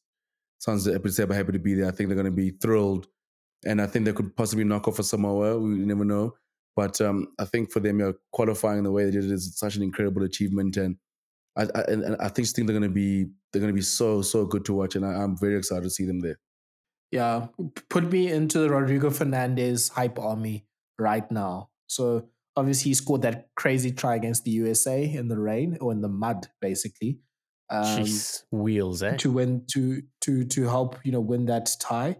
Speaker 2: sounds happy to be there. I think they're going to be thrilled and I think they could possibly knock off a Samoa. We never know. But um, I think for them, you know, qualifying the way they did it is such an incredible achievement, and I, I and I think think they're going to be they're going to be so so good to watch, and I, am very excited to see them there.
Speaker 3: Yeah, put me into the Rodrigo Fernandez hype army right now. So obviously he scored that crazy try against the USA in the rain or in the mud, basically.
Speaker 1: Um, Jeez, wheels, eh?
Speaker 3: To win to to to help you know win that tie.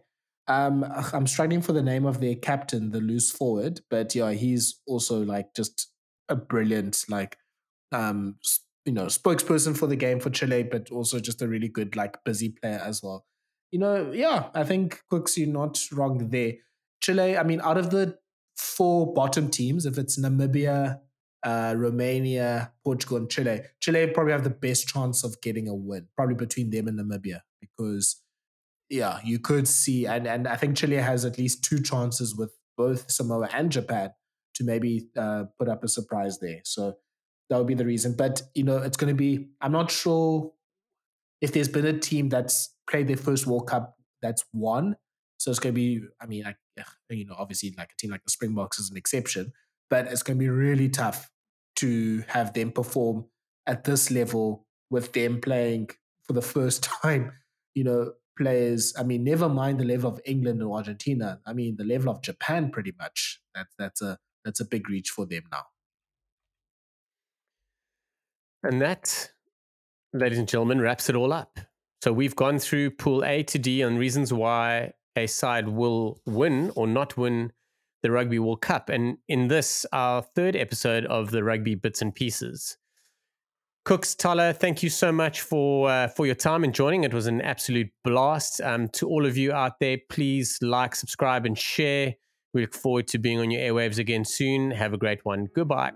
Speaker 3: Um, I'm struggling for the name of their captain, the loose forward, but yeah, he's also like just a brilliant like um you know spokesperson for the game for Chile, but also just a really good like busy player as well. You know, yeah, I think Kooks, you're not wrong there. Chile, I mean, out of the four bottom teams, if it's Namibia, uh, Romania, Portugal, and Chile, Chile probably have the best chance of getting a win, probably between them and Namibia, because yeah, you could see, and and I think Chile has at least two chances with both Samoa and Japan to maybe uh, put up a surprise there. So that would be the reason. But you know, it's going to be. I'm not sure if there's been a team that's played their first World Cup that's won. So it's going to be. I mean, I, you know, obviously, like a team like the Springboks is an exception, but it's going to be really tough to have them perform at this level with them playing for the (laughs) first time. You know, players. I mean, never mind the level of England or Argentina. I mean, the level of Japan, pretty much. That's that's a that's a big reach for them now.
Speaker 1: And that, ladies and gentlemen, wraps it all up. So we've gone through Pool A to D on reasons why a side will win or not win the Rugby World Cup. And in this, our third episode of the Rugby Bits and Pieces, Kooks Thala, thank you so much for uh, for your time and joining. It was an absolute blast. Um, to all of you out there, please like, subscribe, and share. We look forward to being on your airwaves again soon. Have a great one. Goodbye.